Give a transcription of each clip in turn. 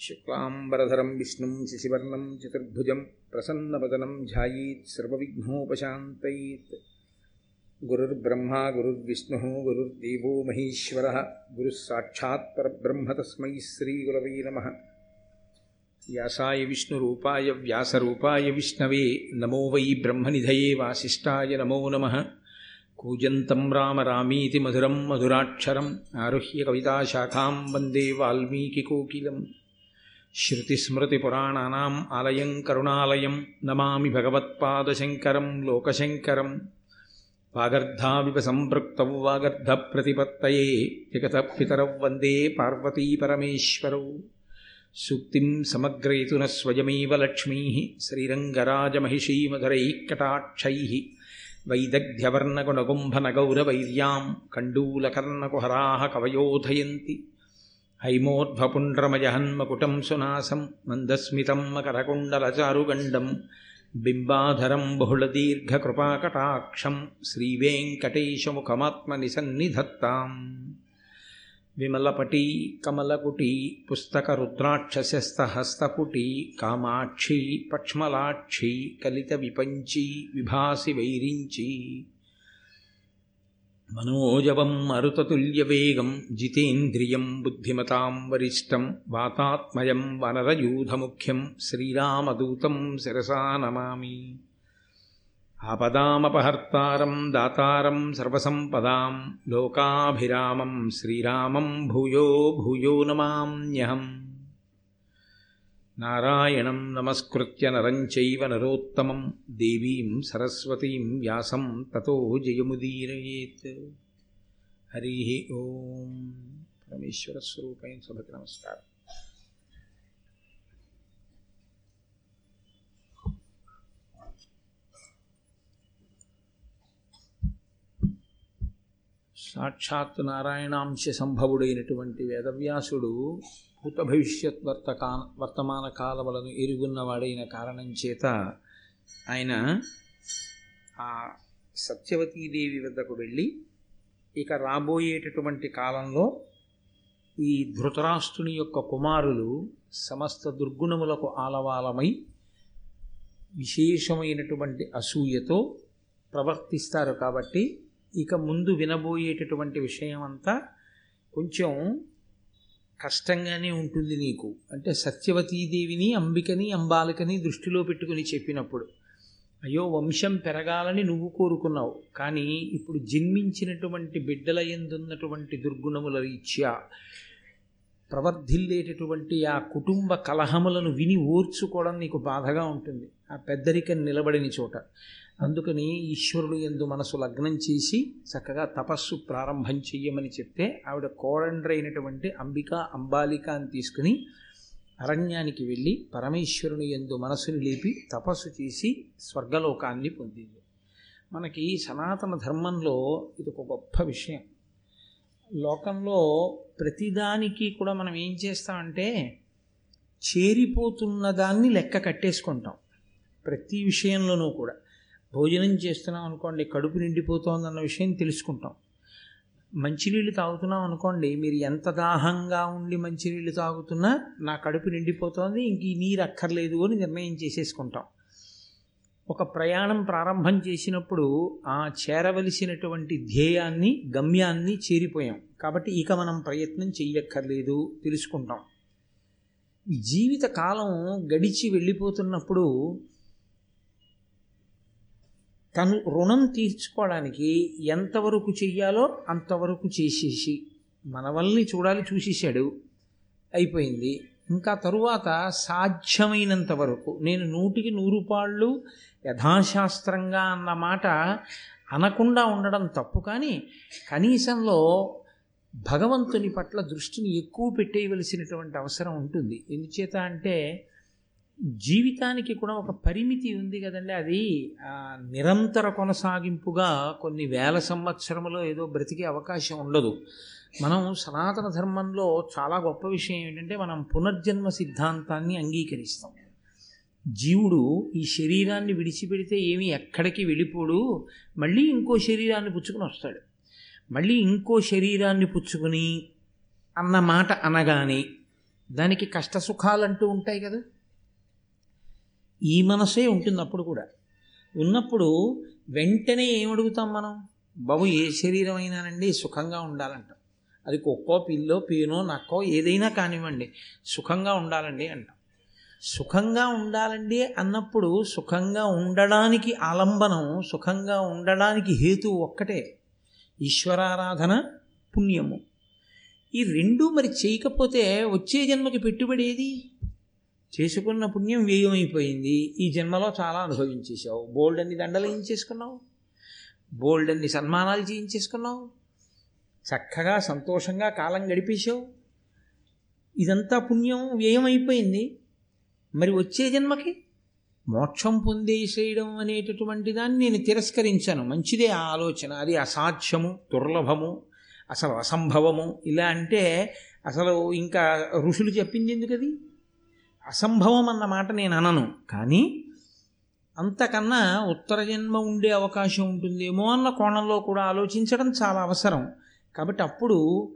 శుక్లాంబరధరం విష్ణుం శశివర్ణం చతుర్భుజం ప్రసన్నవదనం ధ్యాయీత్ సర్వవిఘ్నోపశాంతయేత్. గురుర్బ్రహ్మా గురుర్విష్ణుः గురుర్దేవో మహేశ్వరः గురుः సాక్షాత్ పరబ్రహ్మ తస్మై శ్రీగురవై నమः. వ్యాసాయ విష్ణురూపాయ వ్యాసరూపాయ విష్ణవే నమో వై బ్రహ్మనిధయే వాసిష్టాయ నమో నమः. కూజంతం రామ రామీతి మధురం మధురాక్షరం ఆరుహ్య కవితాశాఖాం వందే వాల్మీకికోకిలం శృతిస్మృతిపురాణానాం ఆలయం కరుణాలయం నమామి భగవత్పాదశంకరం లోకశంకరం వాగర్ధావివ సంపృక్తౌ వాగర్ధప్రతిపత్తయే జగతపితరౌ వందే పార్వతీపరమేశ్వరౌ సూక్తిం సమగ్రయతున స్వయమేవ లక్ష్మీ శ్రీరంగరాజమహిషీమధురైకటాక్షైः వైదగ్ధ్యవర్ణగుణగుంభనగౌరవైర్యాం కండూలకర్ణకుహరాः కవయోధయంతి హైమోర్ధ్వపుండ్రమయహన్మకుటం సునాసం మందస్మితం మకరకుండలచారుగండం బింబాధరం బహుళదీర్ఘకృపాకటాక్షం శ్రీవేంకటేశముఖమాత్మనిసన్నిధత్తాం. విమలపటీ కమలకుటీ పుస్తకరుద్రాక్షస్యస్తహస్తపుటీ కామాక్షీ పక్ష్మలాక్షీ కలిత విపంచీ విభాసి వైరించి మనోజవం మరుతతుల్యవేగం జితేంద్రియం బుద్ధిమతాం వరిష్టం వాతాత్మయం వనరయూధముఖ్యం శ్రీరామదూతం శిరసా నమామి. ఆపదామపహర్తారం దాతారం సర్వసంపదాం లోకాభిరామం శ్రీరామం భూయో భూయో నమామ్యహం. నారాయణం నమస్కృత్య నరం చైవ నరోత్తమం దేవీం సరస్వతీం వ్యాసం తతో జయముదీరయేత్. హరి ఓం పరమేశ్వర స్వరూపైన సభకి నమస్కారం. సాక్షాత్ నారాయణాంశ సంభవుడైనటువంటి వేదవ్యాసుడు భూత భవిష్యత్ వర్తకా వర్తమాన కాలములను ఎరుగున్నవాడైన కారణం చేత ఆయన ఆ సత్యవతీదేవి వద్దకు వెళ్ళి ఇక రాబోయేటటువంటి కాలంలో ఈ ధృతరాష్ట్రుని యొక్క కుమారులు సమస్త దుర్గుణములకు ఆలవాలమై విశేషమైనటువంటి అసూయతో ప్రవర్తిస్తారు కాబట్టి ఇక ముందు వినబోయేటటువంటి విషయం అంతా కొంచెం కష్టంగానే ఉంటుంది నీకు. అంటే సత్యవతీదేవిని అంబికని అంబాలికని దృష్టిలో పెట్టుకుని చెప్పినప్పుడు అయ్యో వంశం పెరగాలని నువ్వు కోరుకున్నావు. కానీ ఇప్పుడు జన్మించినటువంటి బిడ్డల ఎందున్నటువంటి దుర్గుణముల రీత్యా ప్రవర్ధిల్లేటటువంటి ఆ కుటుంబ కలహములను విని ఓర్చుకోవడం నీకు బాధగా ఉంటుంది. ఆ పెద్దరికం నిలబడిన చోట. అందుకని ఈశ్వరుడు ఎందు మనసు లగ్నం చేసి చక్కగా తపస్సు ప్రారంభం చెయ్యమని చెప్తే ఆవిడ కోడండ్రైనటువంటి అంబిక అంబాలిక అని తీసుకుని అరణ్యానికి వెళ్ళి పరమేశ్వరుని ఎందు మనసుని లేపి తపస్సు చేసి స్వర్గలోకాన్ని పొందింది. మనకి సనాతన ధర్మంలో ఇది ఒక గొప్ప విషయం. లోకంలో ప్రతిదానికి కూడా మనం ఏం చేస్తామంటే చేరిపోతున్న దాన్ని లెక్క కట్టేసుకుంటాం. ప్రతి విషయంలోనూ కూడా. భోజనం చేస్తున్నాం అనుకోండి కడుపు నిండిపోతోందన్న విషయం తెలుసుకుంటాం. మంచినీళ్ళు తాగుతున్నాం అనుకోండి మీరు ఎంత దాహంగా ఉండి మంచినీళ్ళు తాగుతున్నా నా కడుపు నిండిపోతోంది ఇంక ఈ నీరు అక్కర్లేదు అని నిర్ణయం చేసేసుకుంటాం. ఒక ప్రయాణం ప్రారంభం చేసినప్పుడు ఆ చేరవలసినటువంటి ధ్యేయాన్ని గమ్యాన్ని చేరిపోయాం. కాబట్టి ఇక మనం ప్రయత్నం చెయ్యక్కర్లేదు తెలుసుకుంటాం. జీవిత కాలం గడిచి వెళ్ళిపోతున్నప్పుడు తను రుణం తీర్చుకోవడానికి ఎంతవరకు చెయ్యాలో అంతవరకు చేసేసి మనవల్ని చూడాలి చూసేసాడు అయిపోయింది. ఇంకా తరువాత సాధ్యమైనంత వరకు నేను నూటికి నూరు పాళ్ళు యథాశాస్త్రంగా అన్న మాట అనకుండా ఉండడం తప్పు. కానీ కనీసంలో భగవంతుని పట్ల దృష్టిని ఎక్కువ పెట్టేయవలసినటువంటి అవసరం ఉంటుంది. ఎందుచేత అంటే జీవితానికి కూడా ఒక పరిమితి ఉంది కదండి. అది నిరంతర కొనసాగింపుగా కొన్ని వేల సంవత్సరములో ఏదో బ్రతికే అవకాశం ఉండదు. మనం సనాతన ధర్మంలో చాలా గొప్ప విషయం ఏంటంటే మనం పునర్జన్మ సిద్ధాంతాన్ని అంగీకరిస్తాం. జీవుడు ఈ శరీరాన్ని విడిచిపెడితే ఏమీ ఎక్కడికి వెళ్ళిపోడు. మళ్ళీ ఇంకో శరీరాన్ని పుచ్చుకుని వస్తాడు. మళ్ళీ ఇంకో శరీరాన్ని పుచ్చుకుని అన్న మాట అనగానే దానికి కష్ట సుఖాలంటూ ఉంటాయి కదా. ఈ మనసే ఉంటుంది అప్పుడు కూడా. ఉన్నప్పుడు వెంటనే ఏమడుగుతాం మనం? బాబు ఏ శరీరం అయినానండి సుఖంగా ఉండాలంటాం. అది కుక్కో పిల్లో పీనో నక్కో ఏదైనా కానివ్వండి సుఖంగా ఉండాలండి అంటాం. సుఖంగా ఉండాలండి అన్నప్పుడు సుఖంగా ఉండడానికి ఆలంబనం సుఖంగా ఉండడానికి హేతు ఒక్కటే. ఈశ్వరారాధన పుణ్యము. ఈ రెండు మరి చేయకపోతే వచ్చే జన్మకి పెట్టుబడి ఏది చేసుకున్న పుణ్యం వ్యయమైపోయింది. ఈ జన్మలో చాలా అనుభవించేసావు బోల్డ్ అన్ని దండలు ఏం చేసుకున్నావు బోల్డ్ అన్ని సన్మానాలు చేయించేసుకున్నావు. చక్కగా సంతోషంగా కాలం గడిపేశావు. ఇదంతా పుణ్యం వ్యయమైపోయింది. మరి వచ్చే జన్మకి మోక్షం పొందేసేయడం అనేటటువంటి దాన్ని నేను తిరస్కరించాను. మంచిదే ఆ ఆలోచన. అది అసాధ్యము దుర్లభము అసలు అసంభవము. ఇలా అంటే అసలు ఇంకా ఋషులు చెప్పింది ఎందుకది? అసంభవం అన్న మాట నేను అనను కానీ అంతకన్నా ఉత్తర జన్మ ఉండే అవకాశం ఉంటుందేమో అన్న కోణంలో కూడా ఆలోచించడం చాలా అవసరం. కాబట్టి అప్పుడు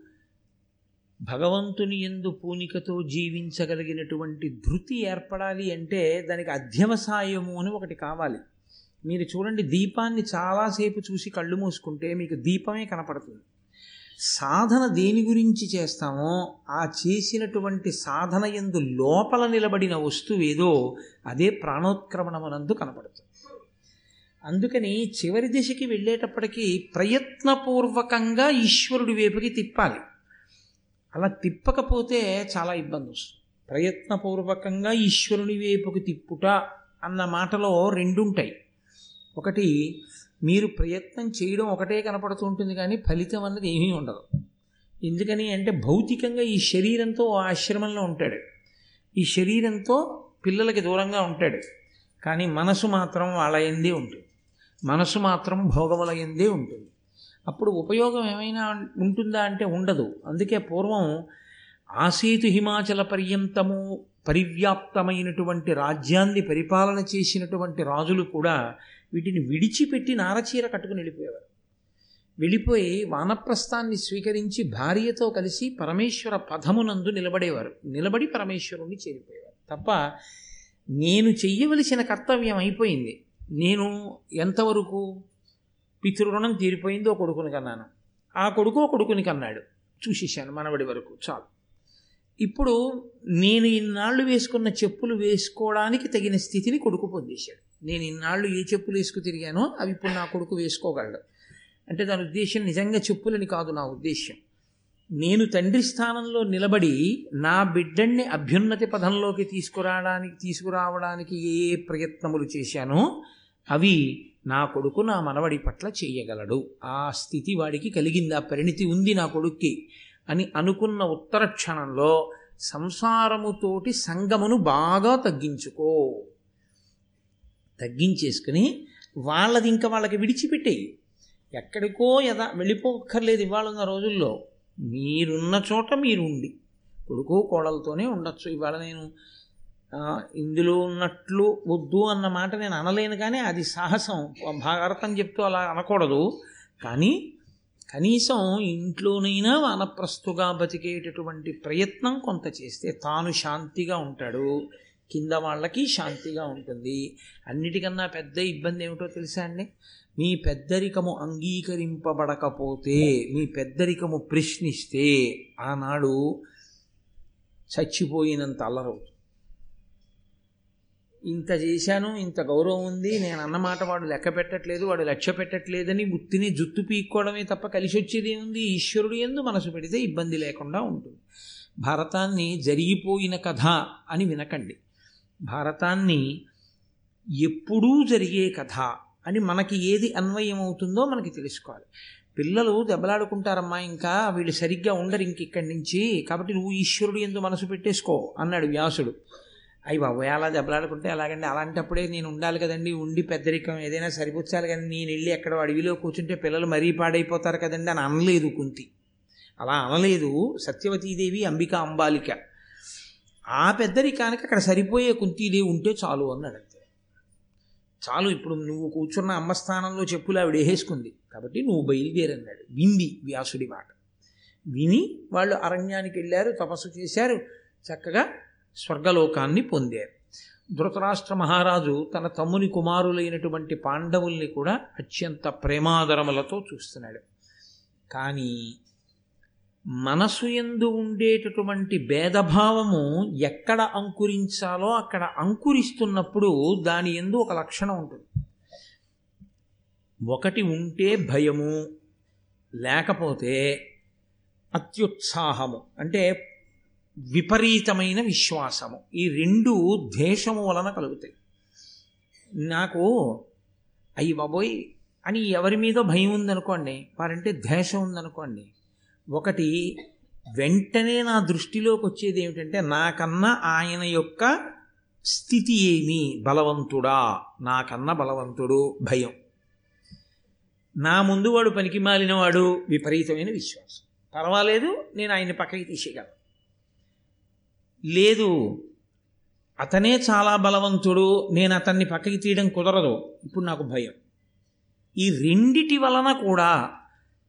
భగవంతుని ఎందు పూనికతో జీవించగలిగినటువంటి ధృతి ఏర్పడాలి అంటే దానికి అధ్యవసాయము అని ఒకటి కావాలి. మీరు చూడండి దీపాన్ని చాలాసేపు చూసి కళ్ళు మూసుకుంటే మీకు దీపమే కనపడుతుంది. సాధన దేని గురించి చేస్తామో ఆ చేసినటువంటి సాధన ఎందు లోపల నిలబడిన వస్తువు ఏదో అదే ప్రాణోత్క్రమణమనందు కనపడుతుంది. అందుకని చివరి దిశకి వెళ్ళేటప్పటికీ ప్రయత్నపూర్వకంగా ఈశ్వరుడి వైపుకి తిప్పాలి. అలా తిప్పకపోతే చాలా ఇబ్బంది వస్తుంది. ప్రయత్నపూర్వకంగా ఈశ్వరుని వైపుకి తిప్పుట అన్న మాటలో రెండుంటాయి. ఒకటి మీరు ప్రయత్నం చేయడం ఒకటే కనపడుతూ ఉంటుంది కానీ ఫలితం అన్నది ఏమీ ఉండదు. ఎందుకని అంటే భౌతికంగా ఈ శరీరంతో ఆశ్రమంలో ఉంటాడు. ఈ శరీరంతో పిల్లలకి దూరంగా ఉంటాడు. కానీ మనసు మాత్రం వాళ్ళ ఎందే ఉంటుంది. మనసు మాత్రం భోగముల ఎందే ఉంటుంది. అప్పుడు ఉపయోగం ఏమైనా ఉంటుందా అంటే ఉండదు. అందుకే పూర్వం ఆసేతు హిమాచల పర్యంతము పరివ్యాప్తమైనటువంటి రాజ్యాన్ని పరిపాలన చేసినటువంటి రాజులు కూడా వీటిని విడిచిపెట్టి నారచీర కట్టుకుని వెళ్ళిపోయేవారు. వెళ్ళిపోయి వానప్రస్థాన్ని స్వీకరించి భార్యతో కలిసి పరమేశ్వర పదమునందు నిలబడేవారు. నిలబడి పరమేశ్వరుణ్ణి చేరిపోయేవారు. తప్ప నేను చెయ్యవలసిన కర్తవ్యం అయిపోయింది. నేను ఎంతవరకు పితృరుణం తీరిపోయిందో కొడుకుని కన్నాను. ఆ కొడుకు కొడుకుని కన్నాడు. చూసేశాను మనవడి వరకు. చాలు. ఇప్పుడు నేను ఇన్నాళ్ళు వేసుకున్న చెప్పులు వేసుకోవడానికి తగిన స్థితిని కొడుకు పొందేశాడు. నేను ఇన్నాళ్ళు ఏ చెప్పులు వేసుకు తిరిగానో అవి ఇప్పుడు నా కొడుకు వేసుకోగలడు. అంటే దాని ఉద్దేశం నిజంగా చెప్పులని కాదు నా ఉద్దేశం. నేను తండ్రి స్థానంలో నిలబడి నా బిడ్డని అభ్యున్నతి పదంలోకి తీసుకురావడానికి తీసుకురావడానికి ఏ ఏ ప్రయత్నములు చేశానో అవి నా కొడుకు నా మనవడి పట్ల చేయగలడు. ఆ స్థితి వాడికి కలిగింది ఆ పరిణితి ఉంది నా కొడుక్కి. అని అనుకున్న ఉత్తర క్షణంలో సంసారముతోటి సంగమును బాగా తగ్గించుకో. తగ్గించేసుకుని వాళ్ళది ఇంకా వాళ్ళకి విడిచిపెట్టేయి. ఎక్కడికో యదా వెళ్ళిపోక్కర్లేదు ఇవాళ ఉన్న రోజుల్లో. మీరున్న చోట మీరు ఉండి కొడుకు కోడలతోనే ఉండొచ్చు. ఇవాళ నేను ఇందులో ఉన్నట్లు వద్దు అన్న మాట నేను అనలేను కానీ అది సాహసం. భారతం చెప్తూ అలా అనకూడదు. కానీ కనీసం ఇంట్లోనైనా వానప్రస్తుగా బతికేటటువంటి ప్రయత్నం కొంత చేస్తే తాను శాంతిగా ఉంటాడు. కింద వాళ్ళకి శాంతిగా ఉంటుంది. అన్నిటికన్నా పెద్ద ఇబ్బంది ఏమిటో తెలుసా అండి? మీ పెద్దరికము అంగీకరింపబడకపోతే మీ పెద్దరికము ప్రశ్నిస్తే ఆనాడు చచ్చిపోయినంత అల్లరవుతుంది. ఇంత చేశాను ఇంత గౌరవం ఉంది నేను అన్నమాట వాడు లెక్క పెట్టట్లేదు వాడు లక్ష్య పెట్టట్లేదని ఉత్తిని జుత్తు పీక్కోవడమే తప్ప కలిసి వచ్చేది ఉంది. ఈశ్వరుడు ఎందు మనసు పెడితే ఇబ్బంది లేకుండా ఉంటుంది. భారతాన్ని జరిగిపోయిన కథ అని వినకండి. భారతాన్ని ఎప్పుడూ జరిగే కథ అని మనకి ఏది అన్వయం అవుతుందో మనకి తెలుసుకోవాలి. పిల్లలు దెబ్బలాడుకుంటారమ్మా ఇంకా వీళ్ళు సరిగ్గా ఉండరు ఇంక ఇక్కడి నుంచి. కాబట్టి నువ్వు ఈశ్వరుడు ఎందు మనసు పెట్టేసుకో అన్నాడు వ్యాసుడు. అయ్యి బాబు అలా దెబ్బలాడుకుంటే అలాగండి అలాంటప్పుడే నేను ఉండాలి కదండి ఉండి పెద్దరికం ఏదైనా సరిపుచ్చాలి కానీ నేను వెళ్ళి ఎక్కడో అడవిలో కూర్చుంటే పిల్లలు మరీ పాడైపోతారు కదండి అని అనలేదు కుంతి. అలా అనలేదు సత్యవతీదేవి అంబిక అంబాలిక. ఆ పెద్దరికానికి అక్కడ సరిపోయే కుంతీదేవి ఉంటే చాలు అన్నాడు అంతే చాలు ఇప్పుడు నువ్వు కూర్చున్న అమ్మ స్థానంలో చెప్పులు ఆవిడ వేసేసుకుంది కాబట్టి నువ్వు బయలుదేరన్నాడు. వింది వ్యాసుడి మాట. విని వాళ్ళు అరణ్యానికి వెళ్ళారు తపస్సు చేశారు. చక్కగా స్వర్గలోకాన్ని పొందారు. ధృతరాష్ట్ర మహారాజు తన తమ్ముని కుమారులైనటువంటి పాండవుల్ని కూడా అత్యంత ప్రేమాదరములతో చూస్తున్నాడు. కానీ మనసు ఎందు ఉండేటటువంటి భేదభావము ఎక్కడ అంకురించాలో అక్కడ అంకురిస్తున్నప్పుడు దాని ఎందు ఒక లక్షణం ఉంటుంది. ఒకటి ఉంటే భయము లేకపోతే అత్యుత్సాహము. అంటే విపరీతమైన విశ్వాసము. ఈ రెండు ద్వేషము వలన కలుగుతాయి. నాకు అయ్యి బాబోయ్ అని ఎవరి మీద భయం ఉందనుకోండి వారంటే ద్వేషం ఉందనుకోండి ఒకటి వెంటనే నా దృష్టిలోకి వచ్చేది ఏమిటంటే నాకన్నా ఆయన యొక్క స్థితి ఏమి? బలవంతుడా? నాకన్నా బలవంతుడు భయం. నా ముందు వాడు పనికి మాలినవాడు విపరీతమైన విశ్వాసం. పర్వాలేదు నేను ఆయన్ని పక్కకి తీసేయగలను. లేదు. అతనే చాలా బలవంతుడు నేను అతన్ని పక్కకి తీయడం కుదరదు. ఇప్పుడు నాకు భయం. ఈ రెండిటి వలన కూడా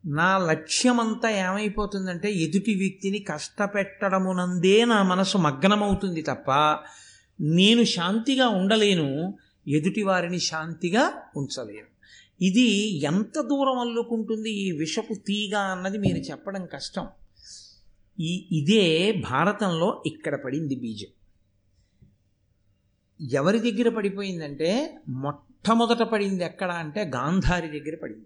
నా లక్ష్యమంతా ఏమైపోతుందంటే ఎదుటి వ్యక్తిని కష్టపెట్టడమునందే నా మనసు మగ్నమవుతుంది తప్ప నేను శాంతిగా ఉండలేను ఎదుటి వారిని శాంతిగా ఉంచలేను. ఇది ఎంత దూరం అల్లుకుంటుంది ఈ విషపు తీగ అన్నది మీరు చెప్పడం కష్టం. ఈ ఇదే భారతంలో ఇక్కడ పడింది బీజం. ఎవరి దగ్గర పడిపోయిందంటే మొట్టమొదట పడింది ఎక్కడ అంటే గాంధారి దగ్గర పడింది.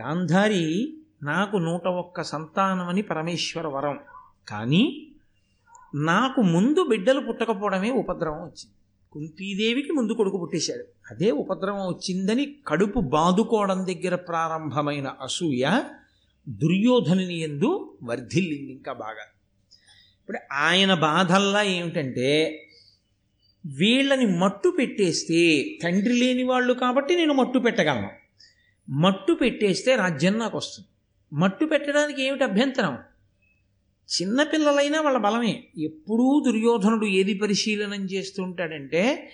గాంధారి నాకు నూట ఒక్క సంతానమని పరమేశ్వర వరం. కానీ నాకు ముందు బిడ్డలు పుట్టకపోవడమే ఉపద్రవం వచ్చింది. కుంతీదేవికి ముందు కొడుకు పుట్టేశాడు. అదే ఉపద్రవం వచ్చిందని కడుపు బాదుకోవడం దగ్గర ప్రారంభమైన అసూయ దుర్యోధనుని ఎందు వర్ధిల్లింది ఇంకా బాగా. ఇప్పుడు ఆయన బాధల్లా ఏమిటంటే వీళ్ళని మట్టు పెట్టేస్తే తండ్రి లేని వాళ్ళు కాబట్టి నేను మట్టు పెట్టగలను. మట్టు పెట్టేస్తే రాజ్యం నాకు వస్తుంది. మట్టు పెట్టడానికి ఏమిటి అభ్యంతరం? చిన్నపిల్లలైనా వాళ్ళ బలమే. ఎప్పుడూ దుర్యోధనుడు ఏది పరిశీలనం చేస్తూ ఉంటాడంటే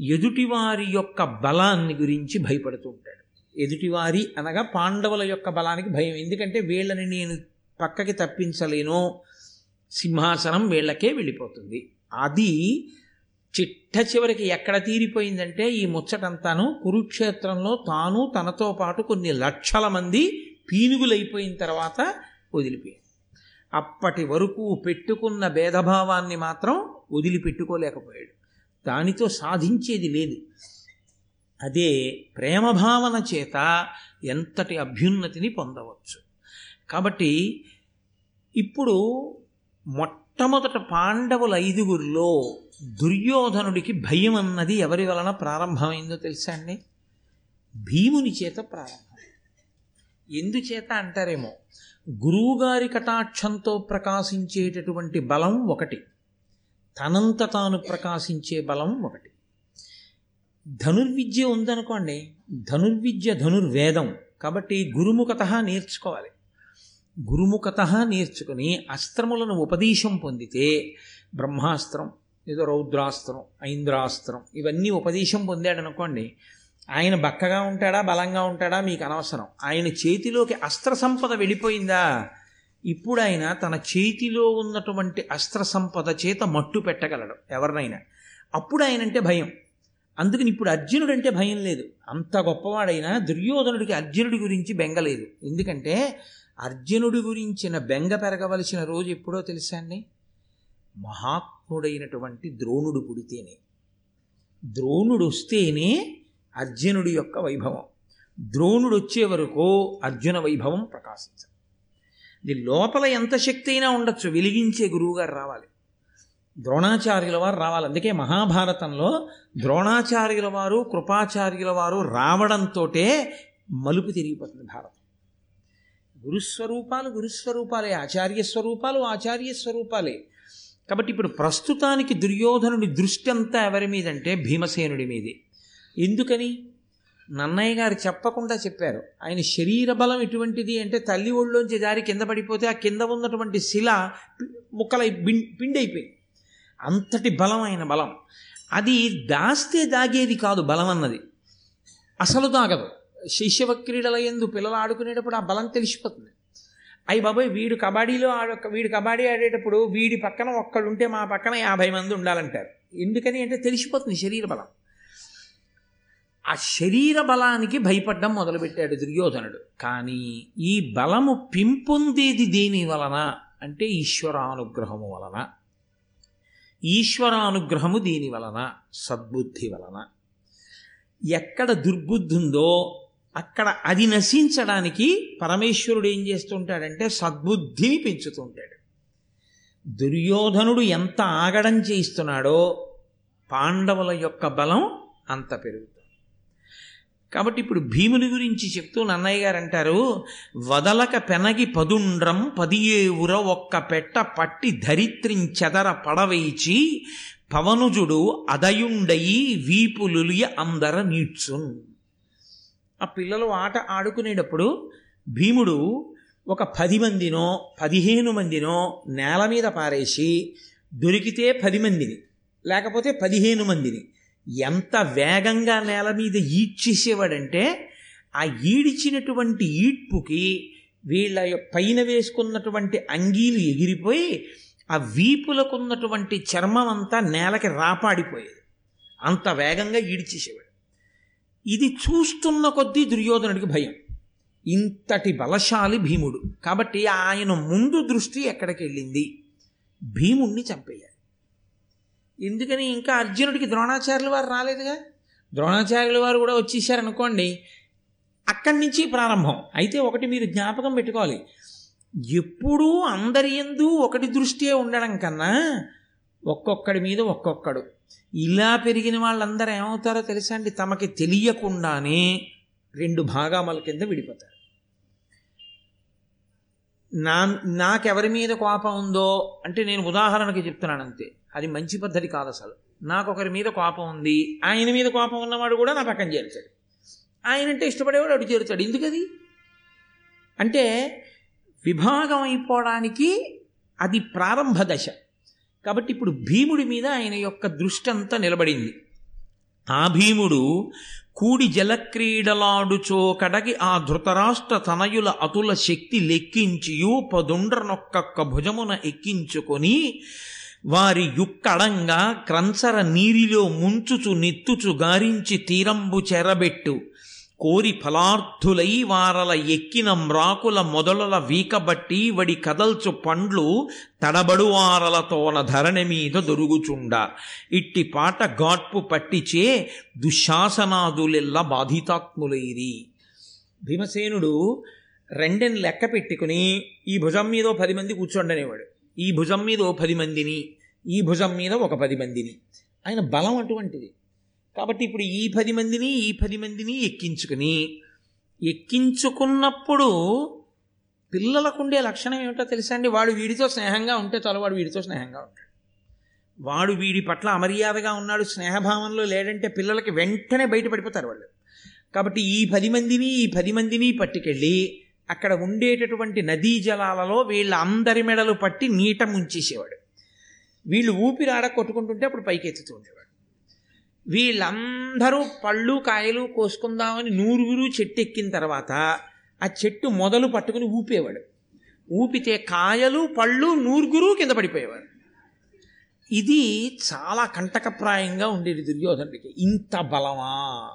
ఎదుటివారి యొక్క బలాన్ని గురించి భయపడుతూ ఉంటాడు. ఎదుటివారి అనగా పాండవుల యొక్క బలానికి భయం. ఎందుకంటే వీళ్ళని నేను పక్కకి తప్పించలేను. సింహాసనం వీళ్ళకే వెళ్ళిపోతుంది. అది చిట్ట చివరికి ఎక్కడ తీరిపోయిందంటే ఈ ముచ్చటంతాను కురుక్షేత్రంలో తాను తనతో పాటు కొన్ని లక్షల మంది పీనుగులైపోయిన తర్వాత వదిలిపోయాడు అప్పటి వరకు పెట్టుకున్న భేదభావాన్ని మాత్రం వదిలిపెట్టుకోలేకపోయాడు. దానితో సాధించేది లేదు. అదే ప్రేమభావన చేత ఎంతటి అభ్యున్నతిని పొందవచ్చు. కాబట్టి ఇప్పుడు మొట్టమొదట పాండవుల ఐదుగురిలో దుర్యోధనుడికి భయం అన్నది ఎవరి వలన ప్రారంభమైందో తెలుసా అండి? భీముని చేత ప్రారంభం. ఎందుచేత అంటారేమో? గురువుగారి కటాక్షంతో ప్రకాశించేటటువంటి బలం ఒకటి. తనంత తాను ప్రకాశించే బలం ఒకటి. ధనుర్విద్య ఉందనుకోండి ధనుర్విద్య ధనుర్వేదం. కాబట్టి గురుముఖత నేర్చుకోవాలి. గురుముఖత నేర్చుకుని అస్త్రములను ఉపదేశం పొందితే బ్రహ్మాస్త్రం ఏదో రౌద్రాస్త్రం ఐంద్రాస్త్రం ఇవన్నీ ఉపదేశం పొందాడనుకోండి ఆయన బక్కగా ఉంటాడా బలంగా ఉంటాడా మీకు అనవసరం. ఆయన చేతిలోకి అస్త్ర సంపద వెళ్ళిపోయిందా? ఇప్పుడు ఆయన తన చేతిలో ఉన్నటువంటి అస్త్ర సంపద చేత మట్టు పెట్టగలడు ఎవరినైనా. అప్పుడు ఆయనంటే భయం. అందుకని ఇప్పుడు అర్జునుడు అంటే భయం లేదు. అంత గొప్పవాడైనా దుర్యోధనుడికి అర్జునుడి గురించి బెంగలేదు ఎందుకంటే అర్జునుడి గురించిన బెంగ పెరగవలసిన రోజు ఎప్పుడో తెలుసా అండి? మహాత్ముడైనటువంటి ద్రోణుడు పుడితేనే. ద్రోణుడు వస్తేనే అర్జునుడి యొక్క వైభవం. ద్రోణుడు వచ్చే వరకు అర్జున వైభవం ప్రకాశించదు. ఇది లోపల ఎంత శక్తి అయినా ఉండొచ్చు. వెలిగించే గురువుగారు రావాలి. ద్రోణాచార్యుల వారు రావాలి. అందుకే మహాభారతంలో ద్రోణాచార్యుల వారు కృపాచార్యుల వారు రావడంతో మలుపు తిరిగిపోతుంది భారతం. గురుస్వరూపాలు గురుస్వరూపాలే ఆచార్య స్వరూపాలు ఆచార్య స్వరూపాలే కాబట్టి ఇప్పుడు ప్రస్తుతానికి దుర్యోధనుడి దృష్టి అంతా ఎవరి మీదంటే భీమసేనుడి మీదే. ఎందుకని? నన్నయ్య గారు చెప్పకుండా చెప్పారు. ఆయన శరీర బలం ఎటువంటిది అంటే తల్లి ఒళ్ళోంచి జారి కింద పడిపోతే ఆ కింద ఉన్నటువంటి శిల ముక్కలై పిండి అయిపోయింది. అంతటి బలమైన బలం. అది దాస్తే దాగేది కాదు బలం అన్నది అసలు దాగదు. శైశవ క్రీడల ఎందు పిల్లలు ఆడుకునేటప్పుడు ఆ బలం తెలిసిపోతుంది. అయ్యి బాబాయ్ వీడు కబడ్డీలో ఆడ వీడు కబడ్డీ ఆడేటప్పుడు వీడి పక్కన ఒక్కడుంటే మా పక్కన యాభై మంది ఉండాలంటారు. ఎందుకని అంటే తెలిసిపోతుంది శరీర బలం. ఆ శరీర బలానికి భయపడ్డం మొదలుపెట్టాడు దుర్యోధనుడు. కానీ ఈ బలము పెంపొందేది దేని వలన? అంటే ఈశ్వరానుగ్రహము వలన. ఈశ్వరానుగ్రహము దీని వలన సద్బుద్ధి వలన. ఎక్కడ దుర్బుద్ధి ఉందో అక్కడ అది నశించడానికి పరమేశ్వరుడు ఏం చేస్తుంటాడంటే సద్బుద్ధిని పెంచుతుంటాడు. దుర్యోధనుడు ఎంత ఆగడం చేయిస్తున్నాడో పాండవుల యొక్క బలం అంత పెరుగుతుంది. కాబట్టి ఇప్పుడు భీముని గురించి చెప్తూ నన్నయ్య గారు అంటారు వదలక పెనగి పదుండ్రం పదియేవుర ఒక్క పెట్ట పట్టి ధరిత్రించెదర పడవేచి పవనుజుడు అదయుండయి వీపులులియ అందర నీడ్చున్ ఆ పిల్లలు ఆట ఆడుకునేటప్పుడు భీముడు ఒక పది మందినో పదిహేను మందినో నేల మీద పారేసి దొరికితే పది మందిని లేకపోతే పదిహేను మందిని. ఎంత వేగంగా నేల మీద ఈడ్చేసేవాడంటే ఆ ఈడిచినటువంటి ఈడ్పుకి వీళ్ళ పైన వేసుకున్నటువంటి అంగీలు ఎగిరిపోయి ఆ వీపులకున్నటువంటి చర్మం అంతా నేలకి రాపాడిపోయేది. అంత వేగంగా ఈడ్చేసేవాడు ఇది చూస్తున్న కొద్దీ దుర్యోధనుడికి భయం. ఇంతటి బలశాలి భీముడు. కాబట్టి ఆయన ముందు దృష్టి ఎక్కడికి వెళ్ళింది భీముణ్ణి చంపేయాలి. ఎందుకని ఇంకా అర్జునుడికి ద్రోణాచార్యుల వారు రాలేదుగా? ద్రోణాచార్యుల వారు కూడా వచ్చేసారనుకోండి అక్కడి నుంచి ప్రారంభం. అయితే ఒకటి మీరు జ్ఞాపకం పెట్టుకోవాలి. ఎప్పుడూ అందరి ఎందు ఒకటి దృష్టియే ఉండడం కన్నా ఒక్కొక్కడి మీద ఒక్కొక్కడు. ఇలా పెరిగిన వాళ్ళందరూ ఏమవుతారో తెలుసా అండి? తమకి తెలియకుండానే రెండు భాగామల కింద విడిపోతారు. నా నాకెవరి మీద కోపం ఉందో అంటే నేను ఉదాహరణకి చెప్తున్నాను అంతే. అది మంచి పద్ధతి కాదు అసలు. నాకు ఒకరి మీద కోపం ఉంది ఆయన మీద కోపం ఉన్నవాడు కూడా నా పక్కన చేరుతాడు ఆయన అంటే ఇష్టపడేవాడు అటు చేరుతాడు ఎందుకది? అంటే విభాగం అయిపోవడానికి అది ప్రారంభ దశ. కాబట్టి ఇప్పుడు భీముడి మీద ఆయన యొక్క దృష్టి అంతా నిలబడింది. ఆ భీముడు కూడి జలక్రీడలాడుచో కడగి ఆ ధృతరాష్ట్ర తనయుల అతుల శక్తి లెక్కించియు పదుండ్రనొక్కొక్క భుజమున ఎక్కించుకొని వారి యుక్కడంగా క్రంచర నీరిలో ముంచుచు నెత్తుచు గారించి తీరంబు చెరబెట్టు. కోరి ఫలార్థులై వారల ఎక్కిన మ్రాకుల మొదలల వీకబట్టి వడి కదల్చు పండ్లు తడబడు వారలతోన ధరణి మీద దొరుగుచుండ. ఇట్టి పాట గాట్పు పట్టిచే దుశ్శాసనాదులెల్ల బాధితాత్ములైరి. భీమసేనుడు రెండెన్ లెక్క పెట్టుకుని ఈ భుజం మీద పది మంది కూర్చోండనేవాడు. ఈ భుజం మీద ఓ పది మందిని ఈ భుజం మీద ఒక పది మందిని. ఆయన బలం అటువంటిది. కాబట్టి ఇప్పుడు ఈ పది మందిని ఈ పది మందిని ఎక్కించుకుని ఎక్కించుకున్నప్పుడు పిల్లలకు ఉండే లక్షణం ఏమిటో తెలుసా అండి? వాడు వీడితో స్నేహంగా ఉంటే చాలు వాడు వీడితో స్నేహంగా ఉంటాడు. వాడు వీడి పట్ల అమర్యాదగా ఉన్నాడు స్నేహభావంలో లేడంటే పిల్లలకి వెంటనే బయటపడిపోతారు వాళ్ళు. కాబట్టి ఈ పది మందిని ఈ పది మందిని పట్టుకెళ్ళి అక్కడ ఉండేటటువంటి నదీ జలాలలో వీళ్ళ అందరి మెడలు పట్టి నీట ముంచేసేవాడు. వీళ్ళు ఊపిరి ఆడ కొట్టుకుంటుంటే అప్పుడు పైకెత్తుతూ ఉండేవాడు. వీళ్ళందరూ పళ్ళు కాయలు కోసుకుందామని నూరుగురు చెట్టు ఎక్కిన తర్వాత ఆ చెట్టు మొదలు పట్టుకుని ఊపేవాడు. ఊపితే కాయలు పళ్ళు నూరుగురు కింద పడిపోయేవాడు ఇది చాలా కంటకప్రాయంగా ఉండేది దుర్యోధనుడికి. ఇంత బలమా?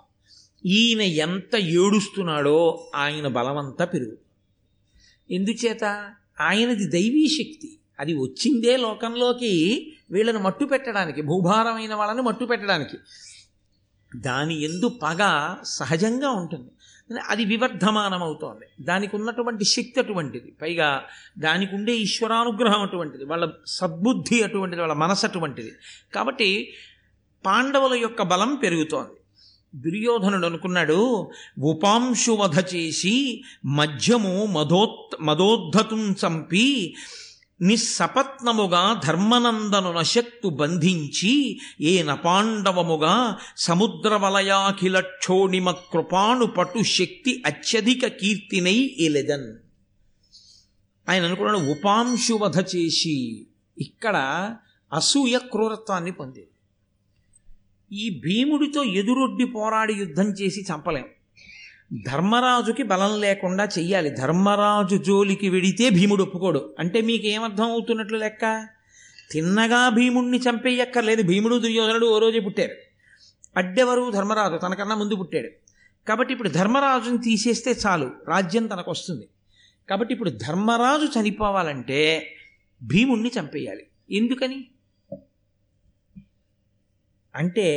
ఈయన ఎంత ఏడుస్తున్నాడో ఆయన బలమంతా పెరుగు. ఎందుచేత? ఆయనది దైవీ శక్తి. అది వచ్చిందే లోకంలోకి వీళ్ళని మట్టు పెట్టడానికి భూభారమైన వాళ్ళని మట్టు పెట్టడానికి. దాని ఎందు పగ సహజంగా ఉంటుంది. అది వివర్ధమానం అవుతోంది దానికి ఉన్నటువంటి శక్తి అటువంటిది. పైగా దానికి ఉండే ఈశ్వరానుగ్రహం అటువంటిది. వాళ్ళ సద్బుద్ధి అటువంటిది. వాళ్ళ మనసు అటువంటిది. కాబట్టి పాండవుల యొక్క బలం పెరుగుతోంది. దుర్యోధనుడు అనుకున్నాడు ఉపాంశువధ చేసి మధ్యము మధోత్ మదోద్ధతుం చంపి నిస్సపత్నముగా ధర్మనందను నశక్తు బంధించి ఏ నపాండవముగా సముద్ర వలయాఖిలక్షోణిమ కృపాను పటు శక్తి అత్యధిక కీర్తినై ఎలెదన్ ఆయన అనుకున్నాడు ఉపాంశువధ చేసి ఇక్కడ అసూయ క్రూరత్వాన్ని పొందేది. ఈ భీముడితో ఎదురొడ్డి పోరాడి యుద్ధం చేసి చంపలేం. ధర్మరాజుకి బలం లేకుండా చెయ్యాలి. ధర్మరాజు జోలికి వెడితే భీముడు ఒప్పుకోడు. అంటే మీకేమర్థం అవుతున్నట్లు లెక్క? తిన్నగా భీముణ్ణి చంపేయక్కర్లేదు భీముడు దుర్యోధనుడు ఓ రోజే పుట్టారు అడ్డెవరు? ధర్మరాజు. తనకన్నా ముందు పుట్టాడు. కాబట్టి ఇప్పుడు ధర్మరాజుని తీసేస్తే చాలు. రాజ్యం తనకు వస్తుంది కాబట్టి ఇప్పుడు ధర్మరాజు చనిపోవాలంటే భీముణ్ణి చంపేయాలి ఎందుకని? అంటే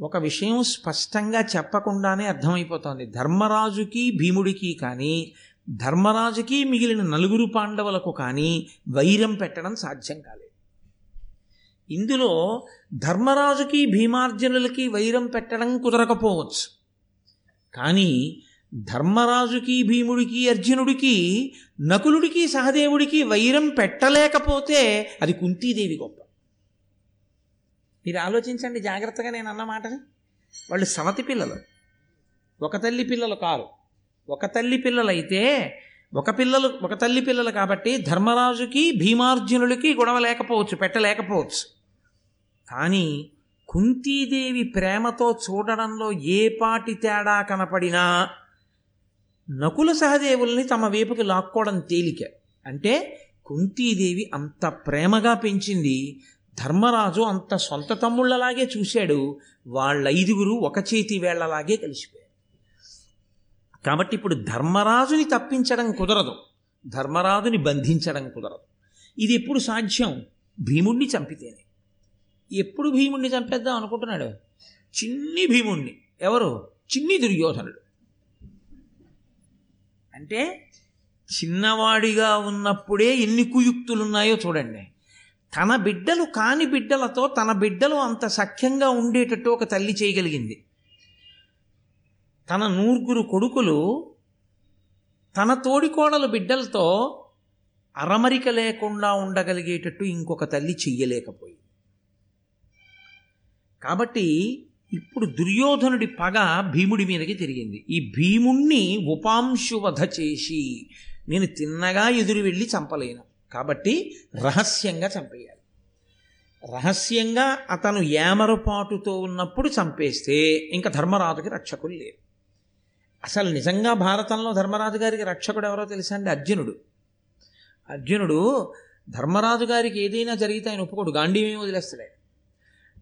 ఒక విషయం స్పష్టంగా చెప్పకుండానే అర్థమైపోతోంది. ధర్మరాజుకి భీముడికి కానీ ధర్మరాజుకి మిగిలిన నలుగురు పాండవులకు కానీ వైరం పెట్టడం సాధ్యం కాలేదు. ఇందులో ధర్మరాజుకి భీమార్జునులకి వైరం పెట్టడం కుదరకపోవచ్చు. కానీ ధర్మరాజుకి భీముడికి అర్జునుడికి నకులుడికి సహదేవుడికి వైరం పెట్టలేకపోతే అది కుంతీదేవి గొప్ప. మీరు ఆలోచించండి జాగ్రత్తగా నేను అన్న మాటని. వాళ్ళు సవతి పిల్లలు. ఒక తల్లి పిల్లలు కారు. ఒక తల్లి పిల్లలైతే ఒక పిల్లలు ఒక తల్లి పిల్లలు కాబట్టి ధర్మరాజుకి భీమార్జునులకి గొడవ లేకపోవచ్చు పెట్టలేకపోవచ్చు. కానీ కుంతీదేవి ప్రేమతో చూడడంలో ఏ పాటి తేడా కనపడినా నకుల సహదేవుల్ని తమ వైపుకి లాక్కోవడం తేలిక. అంటే కుంతీదేవి అంత ప్రేమగా పెంచింది ధర్మరాజు అంత సొంత తమ్ముళ్ళలాగే చూశాడు. వాళ్ళ ఐదుగురు ఒక చేతి వేళ్ళలాగే కలిసిపోయారు. కాబట్టి ఇప్పుడు ధర్మరాజుని తప్పించడం కుదరదు. ధర్మరాజుని బంధించడం కుదరదు. ఇది ఎప్పుడు సాధ్యం? భీముణ్ణి చంపితేనే. ఎప్పుడు భీముణ్ణి చంపేద్దాం అనుకుంటున్నాడు? చిన్ని భీముణ్ణి. ఎవరు? చిన్ని దుర్యోధనుడు. అంటే చిన్నవాడిగా ఉన్నప్పుడే ఎన్ని కుయుక్తులున్నాయో చూడండి. తన బిడ్డలు కాని బిడ్డలతో తన బిడ్డలు అంత సఖ్యంగా ఉండేటట్టు ఒక తల్లి చేయగలిగింది. తన నూరుగురు కొడుకులు తన తోడికోడలు బిడ్డలతో అరమరిక లేకుండా ఉండగలిగేటట్టు ఇంకొక తల్లి చెయ్యలేకపోయింది. కాబట్టి ఇప్పుడు దుర్యోధనుడి పగ భీముడి మీదకి తిరిగింది. ఈ భీముణ్ణి ఉపాంశువధ చేసి నేను తిన్నగా ఎదురు వెళ్ళి చంపలేను. కాబట్టి రహస్యంగా చంపేయాలి. రహస్యంగా అతను ఏమరపాటుతో ఉన్నప్పుడు చంపేస్తే ఇంకా ధర్మరాజుకి రక్షకులు లేరు. అసలు నిజంగా భారతంలో ధర్మరాజు గారికి రక్షకుడు ఎవరో తెలుసా అండి? అర్జునుడు. అర్జునుడు ధర్మరాజు గారికి ఏదైనా జరిగితే ఆయన ఒప్పుకోడు. గాంధీమేమి వదిలేస్తాడు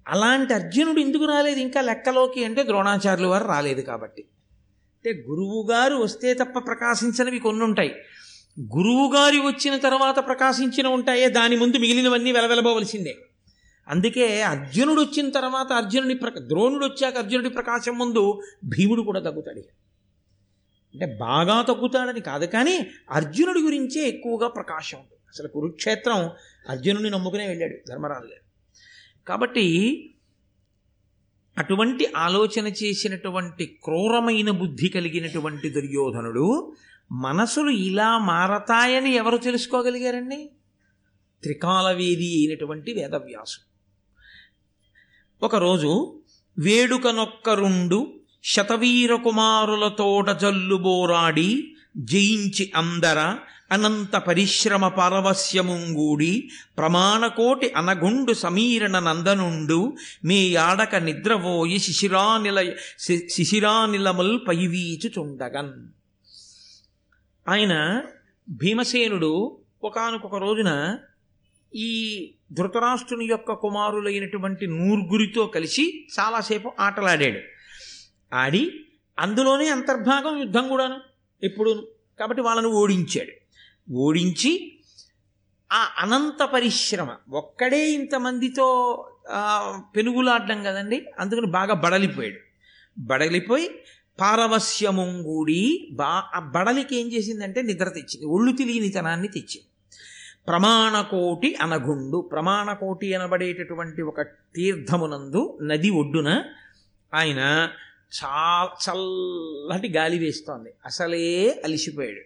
అలాంటి అర్జునుడు ఎందుకు రాలేదు? ఇంకా లెక్కలోకి అంటే ద్రోణాచార్యులు వారు రాలేదు కాబట్టి. అంటే గురువు గారు వస్తే తప్ప ప్రకాశించనివి కొన్ని ఉంటాయి గురువుగారి వచ్చిన తర్వాత ప్రకాశించిన ఉంటాయే దాని ముందు మిగిలినవన్నీ వెలవెలబోవలసిందే. అందుకే అర్జునుడు వచ్చిన తర్వాత అర్జునుడి ప్రక ద్రోణుడు వచ్చాక అర్జునుడి ప్రకాశం ముందు భీముడు కూడా తగ్గుతాడు. అంటే బాగా తగ్గుతాడని కాదు కానీ అర్జునుడి గురించే ఎక్కువగా ప్రకాశం ఉంది అసలు కురుక్షేత్రం అర్జునుడిని నమ్ముకునే వెళ్ళాడు ధర్మరాజు గారు. కాబట్టి అటువంటి ఆలోచన చేసినటువంటి క్రూరమైన బుద్ధి కలిగినటువంటి దుర్యోధనుడు మనసులు ఇలా మారతాయని ఎవరు తెలుసుకోగలిగారండి? త్రికాలవేది అయినటువంటి వేదవ్యాసు ఒకరోజు వేడుకనొక్కరుండు శతవీర కుమారులతోట జల్లుబోరాడి జయించి అందర అనంత పరిశ్రమ పరవశ్యముంగూడి ప్రమాణకోటి అనగుండు సమీరణ నందనుండు మీ యాడక నిద్రవోయి శిశిరానిల శిశిరానిలముల్ పైవీచుచుండగన్. ఆయన భీమసేనుడు ఒకనకొక రోజున ఈ ధృతరాష్ట్రుని యొక్క కుమారులైనటువంటి నూరుగురితో కలిసి చాలాసేపు ఆటలాడాడు. ఆడి అందులోనే అంతర్భాగం యుద్ధం కూడాను ఎప్పుడు కాబట్టి వాళ్ళను ఓడించాడు. ఓడించి ఆ అనంత పరిశ్రమ ఒక్కడే ఇంతమందితో పెనుగులాడడం కదండి అందుకని బాగా బడలిపోయాడు. బడలిపోయి పారవస్యముంగూడి బా ఆ బడలికి ఏం చేసిందంటే నిద్ర తెచ్చింది. ఒళ్ళు తెలియనితనాన్ని తెచ్చింది. ప్రమాణకోటి అనగుండు ప్రమాణకోటి అనబడేటటువంటి ఒక తీర్థమునందు నది ఒడ్డున ఆయన చా చల్లటి గాలి వేస్తోంది. అసలే అలిసిపోయాడు.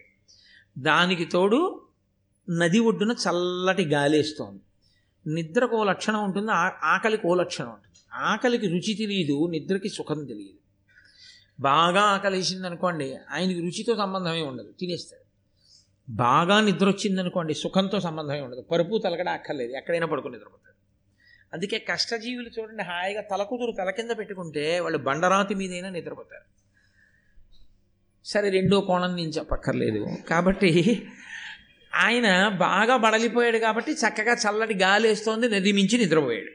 దానికి తోడు నది ఒడ్డున చల్లటి గాలి వేస్తోంది. నిద్రకు ఓ లక్షణం ఉంటుంది. ఆకలికి ఓ లక్షణం ఉంటుంది. ఆకలికి రుచి తెలియదు నిద్రకి సుఖం తెలియదు. బాగా ఆకలేసింది అనుకోండి ఆయనకి రుచితో సంబంధమే ఉండదు తినేస్తాడు. బాగా నిద్ర వచ్చిందనుకోండి సుఖంతో సంబంధమే ఉండదు. పరుపు తలకడ అక్కర్లేదు ఎక్కడైనా పడుకుని నిద్రపోతాడు. అందుకే కష్టజీవులు చూడండి హాయిగా తలకుదురు తల కింద పెట్టుకుంటే వాళ్ళు బండరాతి మీదైనా నిద్రపోతారు. సరే రెండో కోణం నేను చెప్పక్కర్లేదు. కాబట్టి ఆయన బాగా బడలిపోయాడు కాబట్టి చక్కగా చల్లటి గాలి వేస్తోంది నది మించి నిద్రపోయాడు.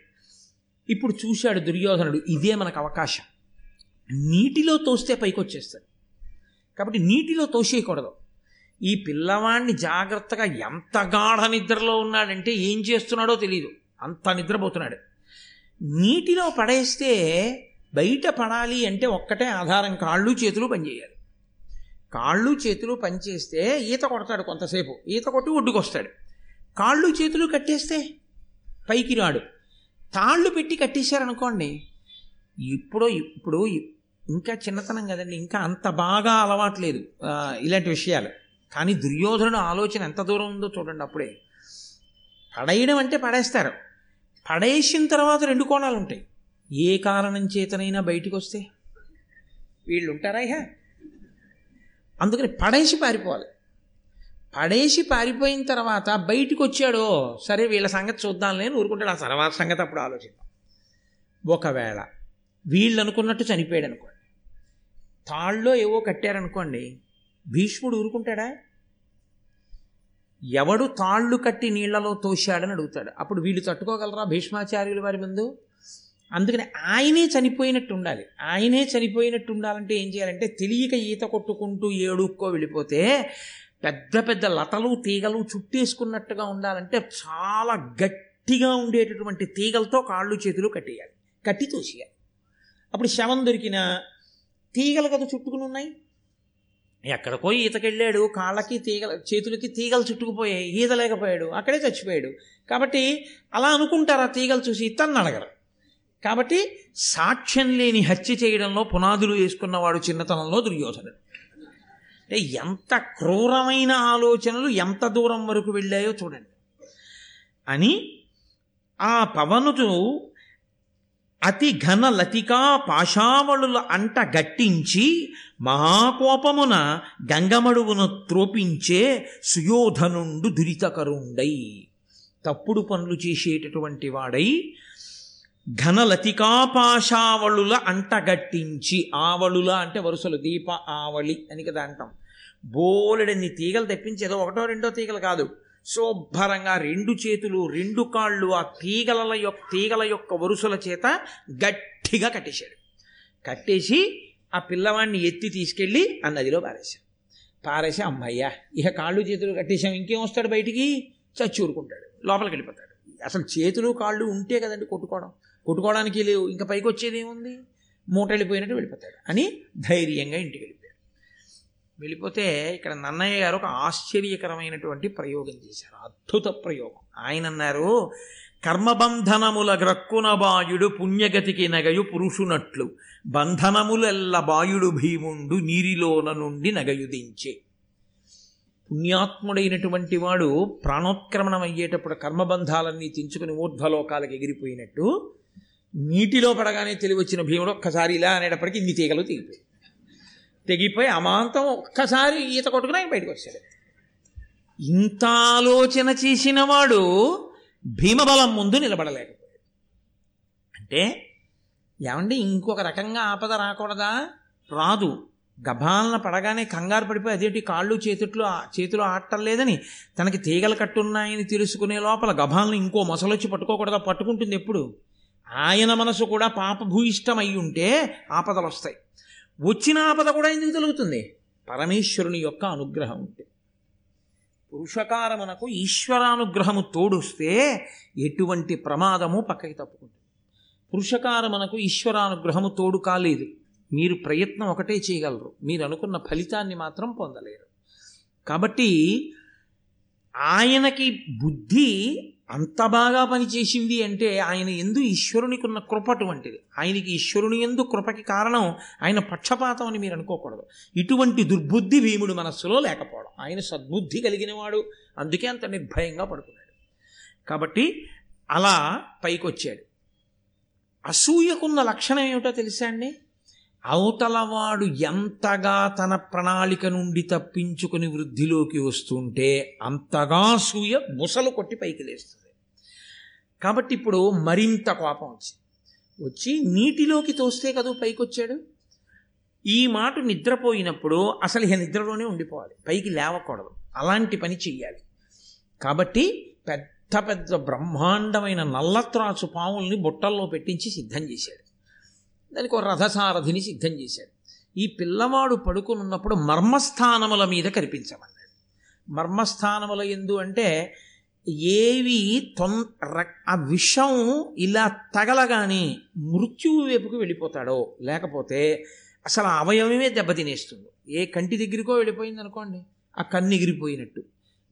ఇప్పుడు చూశాడు దుర్యోధనుడు ఇదే మనకు అవకాశం. నీటిలో తోస్తే పైకి వచ్చేస్తాడు కాబట్టి నీటిలో తోసేయకూడదు. ఈ పిల్లవాడిని జాగ్రత్తగా ఎంత గాఢ నిద్రలో ఉన్నాడంటే ఏం చేస్తున్నాడో తెలియదు అంత నిద్రపోతున్నాడు. నీటిలో పడేస్తే బయట పడాలి అంటే ఒక్కటే ఆధారం కాళ్ళు చేతులు పనిచేయాలి. కాళ్ళు చేతులు పనిచేస్తే ఈత కొడతాడు కొంతసేపు. ఈత కొట్టి ఒడ్డుకొస్తాడు. కాళ్ళు చేతులు కట్టేస్తే పైకి రాడు. తాళ్ళు పెట్టి కట్టేశారనుకోండి ఇప్పుడు ఇప్పుడు ఇంకా చిన్నతనం కదండి ఇంకా అంత బాగా అలవాట్లేదు ఇలాంటి విషయాలు. కానీ దుర్యోధనుడు ఆలోచన ఎంత దూరం ఉందో చూడండి అప్పుడే. పడేయడం అంటే పడేస్తారు. పడేసిన తర్వాత రెండు కోణాలు ఉంటాయి. ఏ కారణం చేతనైనా బయటికి వస్తే వీళ్ళు ఉంటారా ఇహ? అందుకని పడేసి పారిపోవాలి. పడేసి పారిపోయిన తర్వాత బయటికి వచ్చాడో సరే వీళ్ళ సంగతి చూద్దాం లేని ఊరుకుంటాడు. ఆ తర్వాత సంగతి అప్పుడు ఆలోచిద్దాం. ఒకవేళ వీళ్ళు అనుకున్నట్టు చనిపోయాడు అనుకో తాళ్ళలో ఏవో కట్టారనుకోండి భీష్ముడు ఊరుకుంటాడా? ఎవడు తాళ్ళు కట్టి నీళ్ళలో తోశాడని అడుగుతాడు. అప్పుడు వీళ్ళు తట్టుకోగలరా భీష్మాచార్యుల వారి ముందు? అందుకని ఆయనే చనిపోయినట్టు ఉండాలి. ఆయనే చనిపోయినట్టు ఉండాలంటే ఏం చేయాలంటే తెలియక ఈత కొట్టుకుంటూ ఏడుక్కో వెళ్ళిపోతే పెద్ద పెద్ద లతలు తీగలు చుట్టేసుకున్నట్టుగా ఉండాలంటే చాలా గట్టిగా ఉండేటటువంటి తీగలతో కాళ్ళు చేతులు కట్టేయాలి. కట్టి తోసేయాలి. అప్పుడు శవం దొరికిన తీగలు కదా చుట్టుకుని ఉన్నాయి ఎక్కడికో ఈతకెళ్ళాడు కాళ్ళకి తీగల చేతులకి తీగలు చుట్టుకుపోయాయి ఈత లేకపోయాడు అక్కడే చచ్చిపోయాడు. కాబట్టి అలా అనుకుంటారు ఆ తీగలు చూసి? తన్ను అడగరు. కాబట్టి సాక్ష్యం లేని హత్య చేయడంలో పునాదులు వేసుకున్నవాడు చిన్నతనంలో దుర్యోధనుడు. అంటే ఎంత క్రూరమైన ఆలోచనలు ఎంత దూరం వరకు వెళ్ళాయో చూడండి. అని ఆ పవనుడు అతి ఘన లతికా పాశావళుల అంట గట్టించి మహాకోపమున గంగమడువును త్రోపించే సుయోధనుండు దురితకరుండై. తప్పుడు పనులు చేసేటటువంటి వాడై ఘనలతికాపాశావళుల అంటగట్టించి ఆవళుల అంటే వరుసలు దీప ఆవళి అని కదా అంటాం. బోలెడన్ని తీగలు తెప్పించి ఏదో ఒకటో రెండో తీగలు కాదు. శుభ్రంగా రెండు చేతులు రెండు కాళ్ళు ఆ తీగల యొక్క తీగల యొక్క వరుసల చేత గట్టిగా కట్టేశాడు. కట్టేసి ఆ పిల్లవాడిని ఎత్తి తీసుకెళ్ళి ఆ నదిలో పారేశాడు. పారేసి అమ్మయ్యా ఇక కాళ్ళు చేతులు కట్టేశాం ఇంకేం వస్తాడు బయటికి? చచ్చి ఊరుకుంటాడు లోపలికి వెళ్ళిపోతాడు. అసలు చేతులు కాళ్ళు ఉంటే కదండి కొట్టుకోవడం. కొట్టుకోవడానికి లేవు ఇంకా పైకి వచ్చేది ఏముంది? మూట వెళ్ళిపోయినట్టు వెళ్ళిపోతాడు అని ధైర్యంగా ఇంటికి వెళ్ళిపోయాడు వెళ్ళిపోతే ఇక్కడ నన్నయ్య గారు ఒక ఆశ్చర్యకరమైనటువంటి ప్రయోగం చేశారు. అద్భుత ప్రయోగం. ఆయన అన్నారు కర్మబంధనముల గ్రక్కున బాయుడు పుణ్యగతికి నగయు పురుషునట్లు. బంధనములెల్ల బాయుడు భీముండు నీరిలోన నుండి నగయుదించే. పుణ్యాత్ముడైనటువంటి వాడు ప్రాణోత్క్రమణం అయ్యేటప్పుడు కర్మబంధాలన్నీ తెంచుకుని ఊర్ధ్వలోకాలకు ఎగిరిపోయినట్టు నీటిలో పడగానే తెలివచ్చిన భీముడు ఒక్కసారి ఇలా అనేటప్పటికీ ఇన్ని తీగలు తెగిపోయి తెగిపోయి అమాంతం ఒక్కసారి ఈత కొట్టుకుని ఆయన బయటకు వచ్చాడు. ఇంత ఆలోచన చేసిన వాడు భీమబలం ముందు నిలబడలేకపోయాడు. అంటే ఏమండి ఇంకొక రకంగా ఆపద రాకూడదా? రాదు. గభాలన పడగానే కంగారు పడిపోయి అదేంటి కాళ్ళు చేతుట్లో చేతిలో ఆడటం లేదని తనకి తీగలు కట్టున్నాయని తెలుసుకునే లోపల గభాలను ఇంకో మొసలొచ్చి పట్టుకోకూడదా? పట్టుకుంటుంది ఎప్పుడు? ఆయన మనసు కూడా పాపభూయిష్టం అయి ఉంటే ఆపదలు వస్తాయి వచ్చిన ఆపద కూడా ఎందుకు తొలుగుతుంది పరమేశ్వరుని యొక్క అనుగ్రహం ఉంటే. పురుషకారమునకు ఈశ్వరానుగ్రహము తోడుస్తే ఎటువంటి ప్రమాదము పక్కకి తప్పుకుంటుంది. పురుషకారమునకు ఈశ్వరానుగ్రహము తోడు కాలేదు. మీరు ప్రయత్నం ఒకటే చేయగలరు. మీరు అనుకున్న ఫలితాన్ని మాత్రం పొందలేరు. కాబట్టి ఆయనకి బుద్ధి అంత బాగా పనిచేసింది అంటే ఆయన ఎందు ఈశ్వరునికి ఉన్న కృప అటువంటిది. ఆయనకి ఈశ్వరుని ఎందు కృపకి కారణం ఆయన పక్షపాతం అని మీరు అనుకోకూడదు. ఇటువంటి దుర్బుద్ధి భీముడు మనస్సులో లేకపోవడం. ఆయన సద్బుద్ధి కలిగినవాడు. అందుకే అంత నిర్భయంగా పడుకున్నాడు. కాబట్టి అలా పైకొచ్చాడు. అసూయకున్న లక్షణం ఏమిటో తెలుసా అండి? అవతలవాడు ఎంతగా తన ప్రణాళిక నుండి తప్పించుకుని వృద్ధిలోకి వస్తుంటే అంతగా సూయ బుసలు కొట్టి పైకి లేస్తుంది. కాబట్టి ఇప్పుడు మరింత కోపం వచ్చింది. వచ్చి నీటిలోకి తోస్తే కదూ పైకి వచ్చాడు ఈ మాట నిద్రపోయినప్పుడు అసలు ఇక నిద్రలోనే ఉండిపోవాలి. పైకి లేవకూడదు. అలాంటి పని చెయ్యాలి. కాబట్టి పెద్ద పెద్ద బ్రహ్మాండమైన నల్లత్రాసు పాముల్ని బుట్టల్లో పెట్టించి సిద్ధం చేశాడు. దానికి ఒక రథసారథిని సిద్ధం చేశాడు. ఈ పిల్లవాడు పడుకునున్నప్పుడు మర్మస్థానముల మీద కనిపించమన్నాడు. మర్మస్థానముల ఎందు అంటే ఏవి తొం ఆ విషం ఇలా తగలగానే మృత్యువు వైపుకు వెళ్ళిపోతాడో లేకపోతే అసలు ఆ అవయవమే దెబ్బతినేస్తుంది. ఏ కంటి దగ్గరికో వెళ్ళిపోయింది అనుకోండి ఆ కన్ను ఎగిరిపోయినట్టు.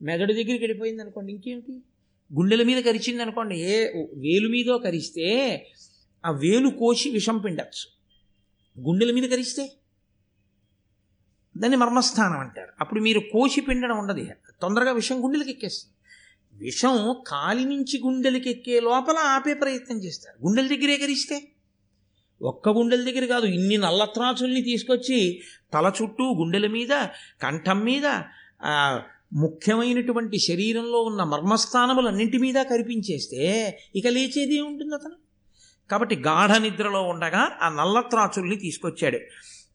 మెదడు దగ్గరికి వెళ్ళిపోయింది అనుకోండి ఇంకేమిటి? గుండెల మీద కరిచింది అనుకోండి ఏ వేలు మీదో కరిస్తే ఆ వేలు కోసి విషం పిండచ్చు. గుండెల మీద కరిస్తే దాన్ని మర్మస్థానం అంటారు. అప్పుడు మీరు కోసి పిండడం ఉండదు తొందరగా విషం గుండెలకు ఎక్కేస్తుంది. విషం కాలి నుంచి గుండెలకి ఎక్కే లోపల ఆపే ప్రయత్నం చేస్తారు. గుండెల దగ్గరే కరిస్తే ఒక్క గుండెల దగ్గర కాదు ఇన్ని నల్లత్రాచుల్ని తీసుకొచ్చి తల చుట్టూ గుండెల మీద కంఠం మీద ముఖ్యమైనటువంటి శరీరంలో ఉన్న మర్మస్థానములన్నింటి మీద కరిపించేస్తే ఇక లేచేది ఉంటుంది అతను? కాబట్టి గాఢ నిద్రలో ఉండగా ఆ నల్లత్రాచుల్ని తీసుకొచ్చాడు.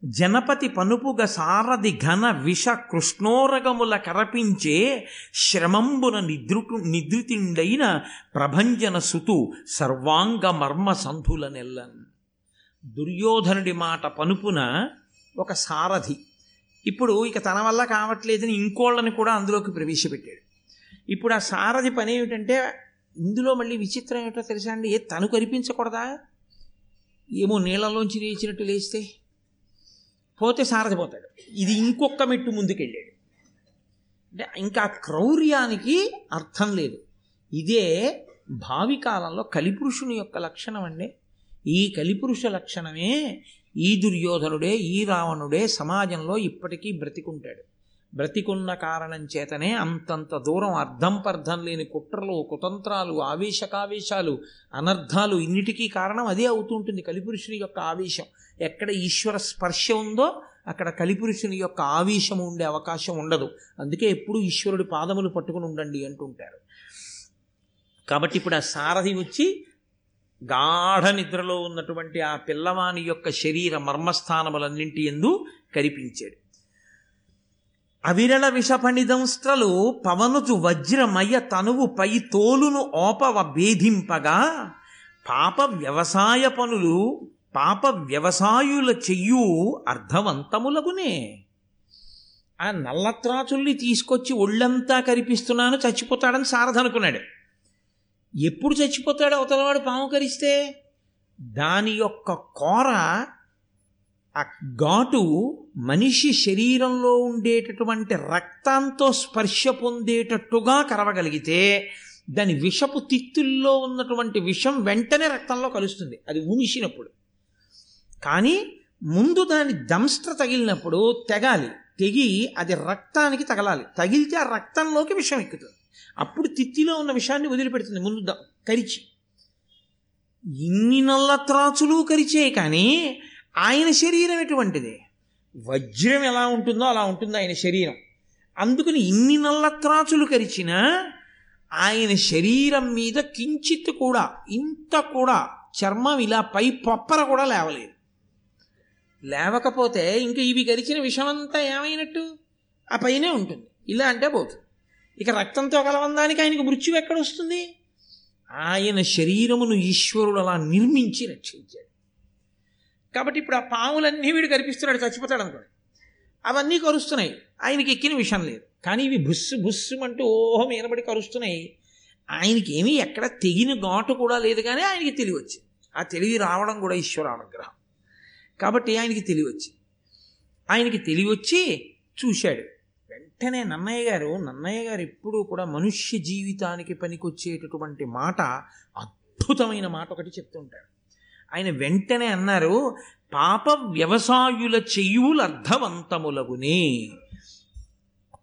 జనపతి పనుపుగ సారథి ఘన విష కృష్ణోరగముల కరపించే శ్రమంబున నిద్రుటు నిద్రితిండైన ప్రభంజన సుతు సర్వాంగ మర్మ సంధుల నెల్లన్. దుర్యోధనుడి మాట పనుపున ఒక సారథి. ఇప్పుడు ఇక తన వల్ల కావట్లేదని ఇంకోళ్ళని కూడా అందులోకి ప్రవేశపెట్టాడు. ఇప్పుడు ఆ సారథి పని ఏమిటంటే ఇందులో మళ్ళీ విచిత్రం ఏమిటో తెలుసా అండి? ఏ తను కనిపించకూడదా? ఏమో నీళ్ళలోంచి లేచినట్టు లేస్తే పోతే సారథి పోతాడు. ఇది ఇంకొక మెట్టు ముందుకెళ్ళాడు. అంటే ఇంకా క్రౌర్యానికి అర్థం లేదు. ఇదే భావి కాలంలో కలిపురుషుని యొక్క లక్షణం అండి. ఈ కలిపురుష లక్షణమే ఈ దుర్యోధనుడే ఈ రావణుడే సమాజంలో ఇప్పటికీ బ్రతికుంటాడు. బ్రతికున్న కారణం చేతనే అంతంత దూరం అర్థం పర్థం లేని కుట్రలు కుతంత్రాలు ఆవేశకావేశాలు అనర్థాలు ఇన్నిటికీ కారణం అదే అవుతుంటుంది కలిపురుషుని యొక్క ఆవేశం. ఎక్కడ ఈశ్వర స్పర్శ ఉందో అక్కడ కలిపురుషుని యొక్క ఆవేశం ఉండే అవకాశం ఉండదు. అందుకే ఎప్పుడు ఈశ్వరుడి పాదములు పట్టుకుని ఉండండి అంటుంటారు. కాబట్టి ఇప్పుడు ఆ సారథి వచ్చి గాఢ నిద్రలో ఉన్నటువంటి ఆ పిల్లవాని యొక్క శరీర మర్మస్థానములన్నింటి ఎందు కనిపించాడు అవిరళ విషపణిదంస్త్రలు పవనుచు వజ్రమయ తనువు పై తోలును ఓపవ భేధింపగా పాప వ్యవసాయ పనులు పాప వ్యవసాయుల చెయ్యు అర్ధవంతములగునే ఆ నల్లత్రాచుల్ని తీసుకొచ్చి ఒళ్ళంతా కరిపిస్తున్నాను చచ్చిపోతాడని సారథనుకున్నాడు ఎప్పుడు చచ్చిపోతాడు అవతలవాడు పాము కరిస్తే? దాని యొక్క కోర ఆ ఘాటు మనిషి శరీరంలో ఉండేటటువంటి రక్తంతో స్పర్శ పొందేటట్టుగా కరవగలిగితే దాని విషపు తిత్తుల్లో ఉన్నటువంటి విషం వెంటనే రక్తంలో కలుస్తుంది. అది ఉనిసినప్పుడు కానీ ముందు దాని దంస్ట్ర తగిలినప్పుడు తెగాలి. తెగి అది రక్తానికి తగలాలి. తగిలితే ఆ రక్తంలోకి విషం ఎక్కుతుంది. అప్పుడు తిత్తిలో ఉన్న విషయాన్ని వదిలిపెడుతుంది. ముందు కరిచి. ఇన్ని నల్ల త్రాచులు కరిచే కానీ ఆయన శరీరం ఎటువంటిది? వజ్రం ఎలా ఉంటుందో అలా ఉంటుంది ఆయన శరీరం. అందుకని ఇన్ని నల్ల త్రాచులు కరిచినా ఆయన శరీరం మీద కించిత్ కూడా ఇంత కూడా చర్మం ఇలా పై పొప్పర కూడా లేవలేదు. లేవకపోతే ఇంక ఇవి గరిచిన విషమంతా ఏమైనట్టు? ఆ పైనే ఉంటుంది. ఇలా అంటే పోతుంది. ఇక రక్తంతో కలవందానికి ఆయనకు మృత్యువు ఎక్కడ వస్తుంది ఆయన శరీరమును ఈశ్వరుడు అలా నిర్మించి రక్షించాడు. కాబట్టి ఇప్పుడు ఆ పాములన్నీ వీడు కనిపిస్తున్నాడు చచ్చిపోతాడు అనుకోండి. అవన్నీ కరుస్తున్నాయి. ఆయనకి ఎక్కిన విషయం లేదు. కానీ ఇవి బుస్సు బుస్సు అంటూ ఓహం ఈనబడి కరుస్తున్నాయి. ఆయనకి ఏమీ ఎక్కడ తెగిన ఘాటు కూడా లేదు కానీ ఆయనకి తెలివి వచ్చింది. ఆ తెలివి రావడం కూడా ఈశ్వర అనుగ్రహం కాబట్టి ఆయనకి తెలివి ఆయనకి తెలివి వచ్చి చూశాడు. వెంటనే నన్నయ్య గారు నన్నయ్య గారు ఎప్పుడూ కూడా మనుష్య జీవితానికి పనికొచ్చేటటువంటి మాట అద్భుతమైన మాట ఒకటి చెప్తుంటాడు ఆయన వెంటనే అన్నారు పాప వ్యవసాయుల చెయ్యులు అర్థవంతములగునే.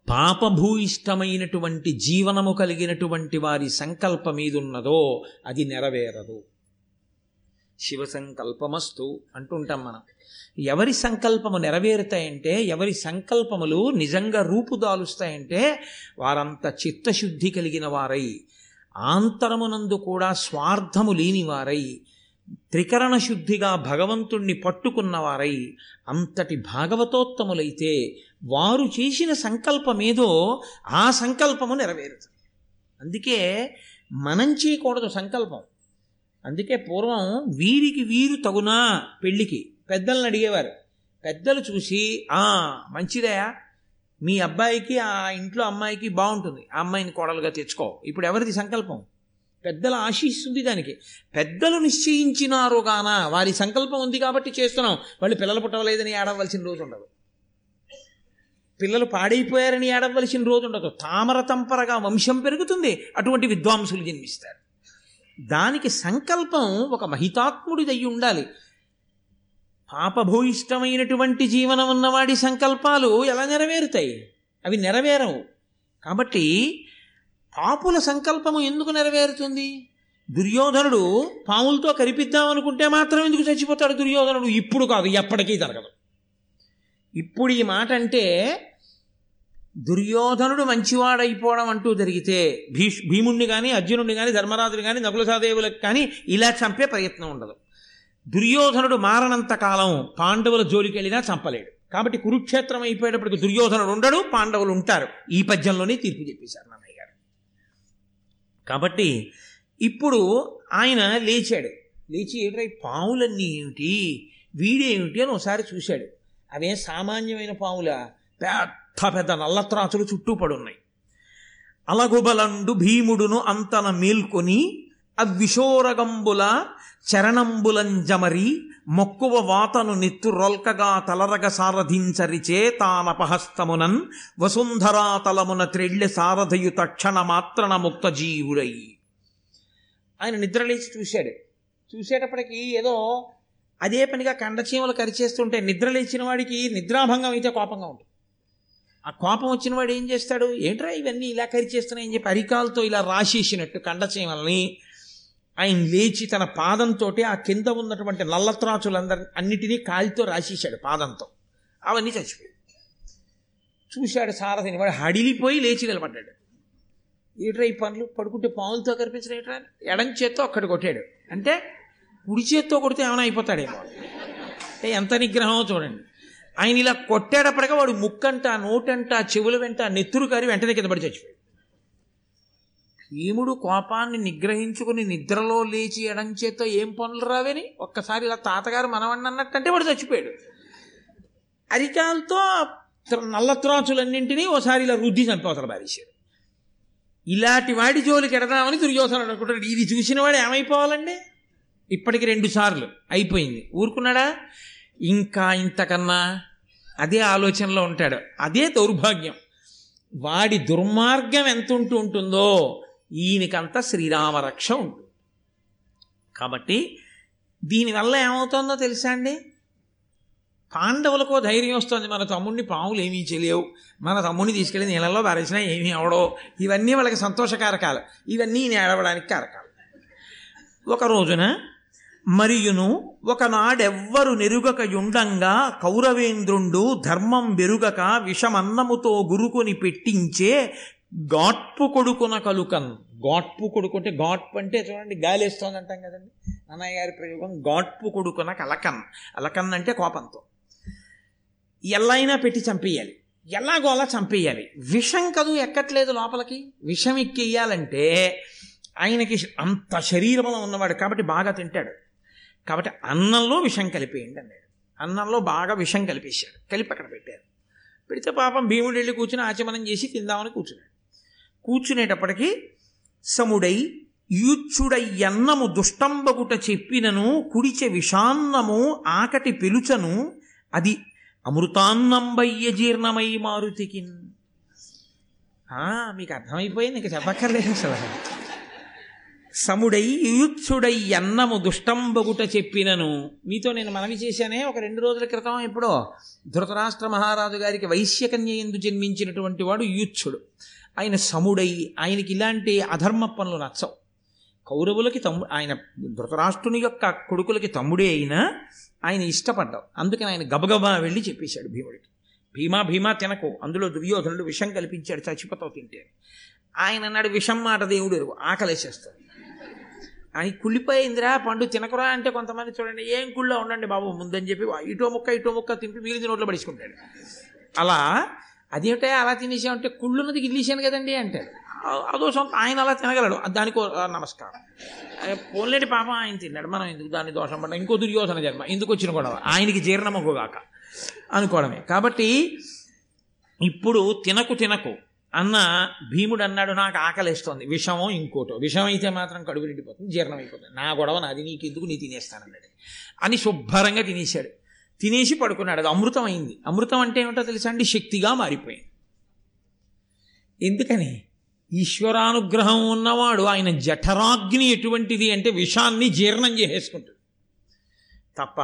పాపభూయిష్టమైనటువంటి జీవనము కలిగినటువంటి వారి సంకల్పం ఏదున్నదో అది నెరవేరదు. శివ సంకల్పమస్తు అంటుంటాం మనం. ఎవరి సంకల్పము నెరవేరుతాయంటే ఎవరి సంకల్పములు నిజంగా రూపుదాలుస్తాయంటే వారంత చిత్తశుద్ధి కలిగిన వారై ఆంతరమునందు కూడా స్వార్థము లేని వారై త్రికరణ శుద్ధిగా భగవంతుణ్ణి పట్టుకున్నవారై అంతటి భాగవతోత్తములైతే వారు చేసిన సంకల్పమేదో ఆ సంకల్పము నెరవేరుతుంది. అందుకే మనం చేయకూడదు సంకల్పం. అందుకే పూర్వం వీరికి వీరు తగునా పెళ్ళికి. పెద్దలను అడిగేవారు. పెద్దలు చూసి ఆ మంచిదయా? మీ అబ్బాయికి ఆ ఇంట్లో అమ్మాయికి బాగుంటుంది. ఆ అమ్మాయిని కోడలుగా తెచ్చుకో. ఇప్పుడు ఎవరిది సంకల్పం? పెద్దల ఆశిస్తుంది దానికి. పెద్దలు నిశ్చయించినారు గాన వారి సంకల్పం ఉంది కాబట్టి చేస్తున్నాం. వాళ్ళు పిల్లలు పుట్టవలేదని ఏడవలసిన రోజు ఉండదు. పిల్లలు పాడైపోయారని ఏడవలసిన రోజు ఉండదు. తామర తంపరగా వంశం పెరుగుతుంది. అటువంటి విద్వాంసులు జన్మిస్తారు. దానికి సంకల్పం ఒక మహితాత్ముడిదయ్యి ఉండాలి. పాపభూయిష్టమైనటువంటి జీవనం ఉన్నవాడి సంకల్పాలు ఎలా నెరవేరుతాయి? అవి నెరవేరవు. కాబట్టి పాపుల సంకల్పము ఎందుకు నెరవేరుతుంది? దుర్యోధనుడు పాములతో కరిపిద్దామనుకుంటే మాత్రం ఎందుకు చచ్చిపోతాడు దుర్యోధనుడు? ఇప్పుడు కాదు ఎప్పటికీ జరగదు. ఇప్పుడు ఈ మాట అంటే దుర్యోధనుడు మంచివాడైపోవడం అంటూ జరిగితే భీష్ భీముణ్ణి కానీ అర్జునుడిని కానీ ధర్మరాజుని కానీ నకుల సహదేవులకు కానీ ఇలా చంపే ప్రయత్నం ఉండదు. దుర్యోధనుడు మారనంత కాలం పాండవుల జోలికి వెళ్ళినా చంపలేడు. కాబట్టి కురుక్షేత్రం అయిపోయేటప్పటికి దుర్యోధనుడు ఉండడు పాండవులు ఉంటారు. ఈ పద్యంలోనే తీర్పు చెప్పేశారు నాన్నయ్య గారు. కాబట్టి ఇప్పుడు ఆయన లేచాడు. లేచి ఏమిటై పావులన్నీ ఏమిటి? వీడేమిటి? అని ఒకసారి చూశాడు. అవే సామాన్యమైన పావుల? పెద్ద పెద్ద నల్లత్రాచులు చుట్టూ పడున్నాయి. అలగుబలండు భీముడును అంతన మేల్కొని అవిషోరగంబుల చరణంబులంజమరి మక్కువ వాతను నెత్తురొల్కగా తలరగ సారథించరిచే తానపహస్తమునన్ వసుంధరాతలమున త్రెళ్ళె సారథయు తక్షణ మాత్రన ముక్త జీవుడై. ఆయన నిద్రలేచి చూశాడు. చూసేటప్పటికి ఏదో అదే పనిగా కండచీమలు కరిచేస్తుంటే నిద్రలేచిన వాడికి నిద్రాభంగం అయితే కోపంగా ఉంటుంది. ఆ కోపం వచ్చిన వాడు ఏం చేస్తాడు? ఏంట్రా ఇవన్నీ ఇలా కరిచేస్తున్నాయని చెప్పి అరికాలతో ఇలా రాసేసినట్టు కండచీమల్ని ఆయన లేచి తన పాదంతో ఆ కింద ఉన్నటువంటి నల్లత్రాచులందరి అన్నిటినీ కాలితో రాసేశాడు పాదంతో. అవన్నీ చచ్చిపోయాయి. చూశాడు సారథిని వాడు హడిలిపోయి లేచి నిలబడ్డాడు. ఏట్రా ఈ పనులు? పడుకుంటే పాములతో కనిపించిన ఏట్రా? ఎడం చేత్తో ఒక్కటి కొట్టాడు. అంటే కుడి చేత్తో కొడితే ఏమైనా అయిపోతాడేమో. ఎంత నిగ్రహమో చూడండి. ఆయన ఇలా కొట్టాడప్పటికే వాడు ముక్కంట నోటంట చెవుల వెంట నెత్తురు కారి వెంటనే కింద పడి చచ్చిపోయాడు. భీముడు కోపాన్ని నిగ్రహించుకుని నిద్రలో లేచి ఎడం ఏం పనులు రావని? ఒక్కసారి ఇలా తాతగారు మనవణ్ణి అన్నట్టంటే వాడు చచ్చిపోయాడు. అరికాలతో నల్ల త్రాచులన్నింటినీ ఓసారి ఇలా రుద్ది చంపవసరం పారేశాడు. ఇలాంటి వాడి జోలికి ఎడదామని దుర్యోధనుడు అనుకుంటాడు. ఇది చూసిన వాడు ఏమైపోవాలండి? ఇప్పటికి రెండు సార్లు అయిపోయింది. ఊరుకున్నాడా? ఇంకా ఇంతకన్నా అదే ఆలోచనలో ఉంటాడు. అదే దౌర్భాగ్యం. వాడి దుర్మార్గం ఎంత ఉంటూ ఉంటుందో ఈయనకంతా శ్రీరామరక్ష ఉంటుంది. కాబట్టి దీనివల్ల ఏమవుతుందో తెలుసా అండి? పాండవులకో ధైర్యం వస్తుంది. మన తమ్ముడిని పాములు ఏమీ చేయలేవు. మన తమ్ముడిని తీసుకెళ్ళి నీళ్ళల్లో పారేసినా ఏమీ అవడో. ఇవన్నీ వాళ్ళకి సంతోషకారకాలు. ఇవన్నీ నేను ఏడవడానికి కారకాలు. ఒక రోజున మరియును ఒకనాడెవ్వరు నెరుగక యుండంగా కౌరవేంద్రుండు ధర్మం బెరుగక విషమన్నముతో గురుకుని పెట్టించే గాట్పు కొడుకున కలుకన్. గాట్పు కొడుకు అంటే గాట్పు అంటే చూడండి గాలేస్తోంది అంటాం కదండి. అన్నయ్య గారి ప్రయోగం గాట్పు కొడుకున కలకన్. అలకన్ అంటే కోపంతో. ఎల్లైనా పెట్టి చంపేయాలి. ఎలాగో అలా చంపేయాలి. విషం కదూ ఎక్కట్లేదు లోపలికి. విషం ఎక్కేయాలంటే ఆయనకి అంత శరీరంలో ఉన్నవాడు కాబట్టి బాగా తింటాడు. కాబట్టి అన్నంలో విషం కలిపేయండి అన్నాడు. అన్నంలో బాగా విషం కలిపేశాడు. కలిపి అక్కడ పెట్టారు. పెడితే పాపం భీముడు వెళ్ళి కూర్చుని ఆచమనం చేసి తిందామని కూర్చున్నాడు. కూర్చునేటప్పటికీ సముడై యూచ్చుడై అన్నము దుష్టంబగుట చెప్పినను కుడిచె విషాన్నము ఆకటి పిలుచను అది అమృతాన్నంబయ్య జీర్ణమై మారుతికిన్. మీకు అర్థమైపోయింది ఇంకా చెప్పక్కర్లేదు అసలు. సముడై యుయుత్సుడై అన్నము దుష్టంబగుట చెప్పినను. మీతో నేను మనవి చేశానే ఒక రెండు రోజుల క్రితం ఎప్పుడో. ధృతరాష్ట్ర మహారాజు గారికి వైశ్యకన్య ఎందు జన్మించినటువంటి వాడు యుయుత్సుడు ఆయన సముడై ఆయనకి ఇలాంటి అధర్మ పనులు నచ్చవు. కౌరవులకి తమ్ము ఆయన ధృతరాష్ట్రుని యొక్క కొడుకులకి తమ్ముడే అయినా ఆయన ఇష్టపడ్డావు. అందుకని ఆయన గబగబా వెళ్ళి చెప్పేశాడు భీముడికి. భీమా భీమా తినకు. అందులో దుర్యోధనుడు విషం కల్పించాడు చచ్చిపోతావు తింటే. ఆయన అన్నాడు విషం మాట దేవుడు ఆకలేసేస్తాడు. అని కుళ్ళిపోయిందిరా పండు తినకురా అంటే కొంతమంది చూడండి ఏం కుళ్ళో ఉండండి బాబు ముందని చెప్పి ఇటో ముక్క ఇటో ముక్క తింపి మిగిలిన నోట్లో పడేసుకుంటాడు. అలా అదేమిటా అలా తినేసామంటే కుళ్ళున్నది గిల్లేసాను కదండి అంటే. అదో సొంత ఆయన అలా తినగలడు. దానికి నమస్కారం. పోలేటి పాపం ఆయన తిన్నాడు. మనం ఎందుకు దాన్ని దోషం పడ్డా? ఇంకో దుర్యోధన జన్మ. ఎందుకు వచ్చిన గొడవ. ఆయనకి జీర్ణమగుగాక అనుకోవడమే. కాబట్టి ఇప్పుడు తినకు తినకు అన్న భీముడు అన్నాడు నాకు ఆకలిస్తుంది. విషమం ఇంకోటో. విషం అయితే మాత్రం కడుపు నిండిపోతుంది జీర్ణం అయిపోతుంది. నా గొడవ నాది నీకు ఎందుకు నీ తినేస్తానన్నాడు. అని శుభ్రంగా తినేశాడు. తినేసి పడుకున్నాడు. అది అమృతం అయింది అమృతం అంటే ఏమిటో తెలుసా అండి? శక్తిగా మారిపోయింది. ఎందుకని? ఈశ్వరానుగ్రహం ఉన్నవాడు ఆయన జఠరాగ్ని ఎటువంటిది అంటే విషాన్ని జీర్ణం చేసేసుకుంటాడు. తప్ప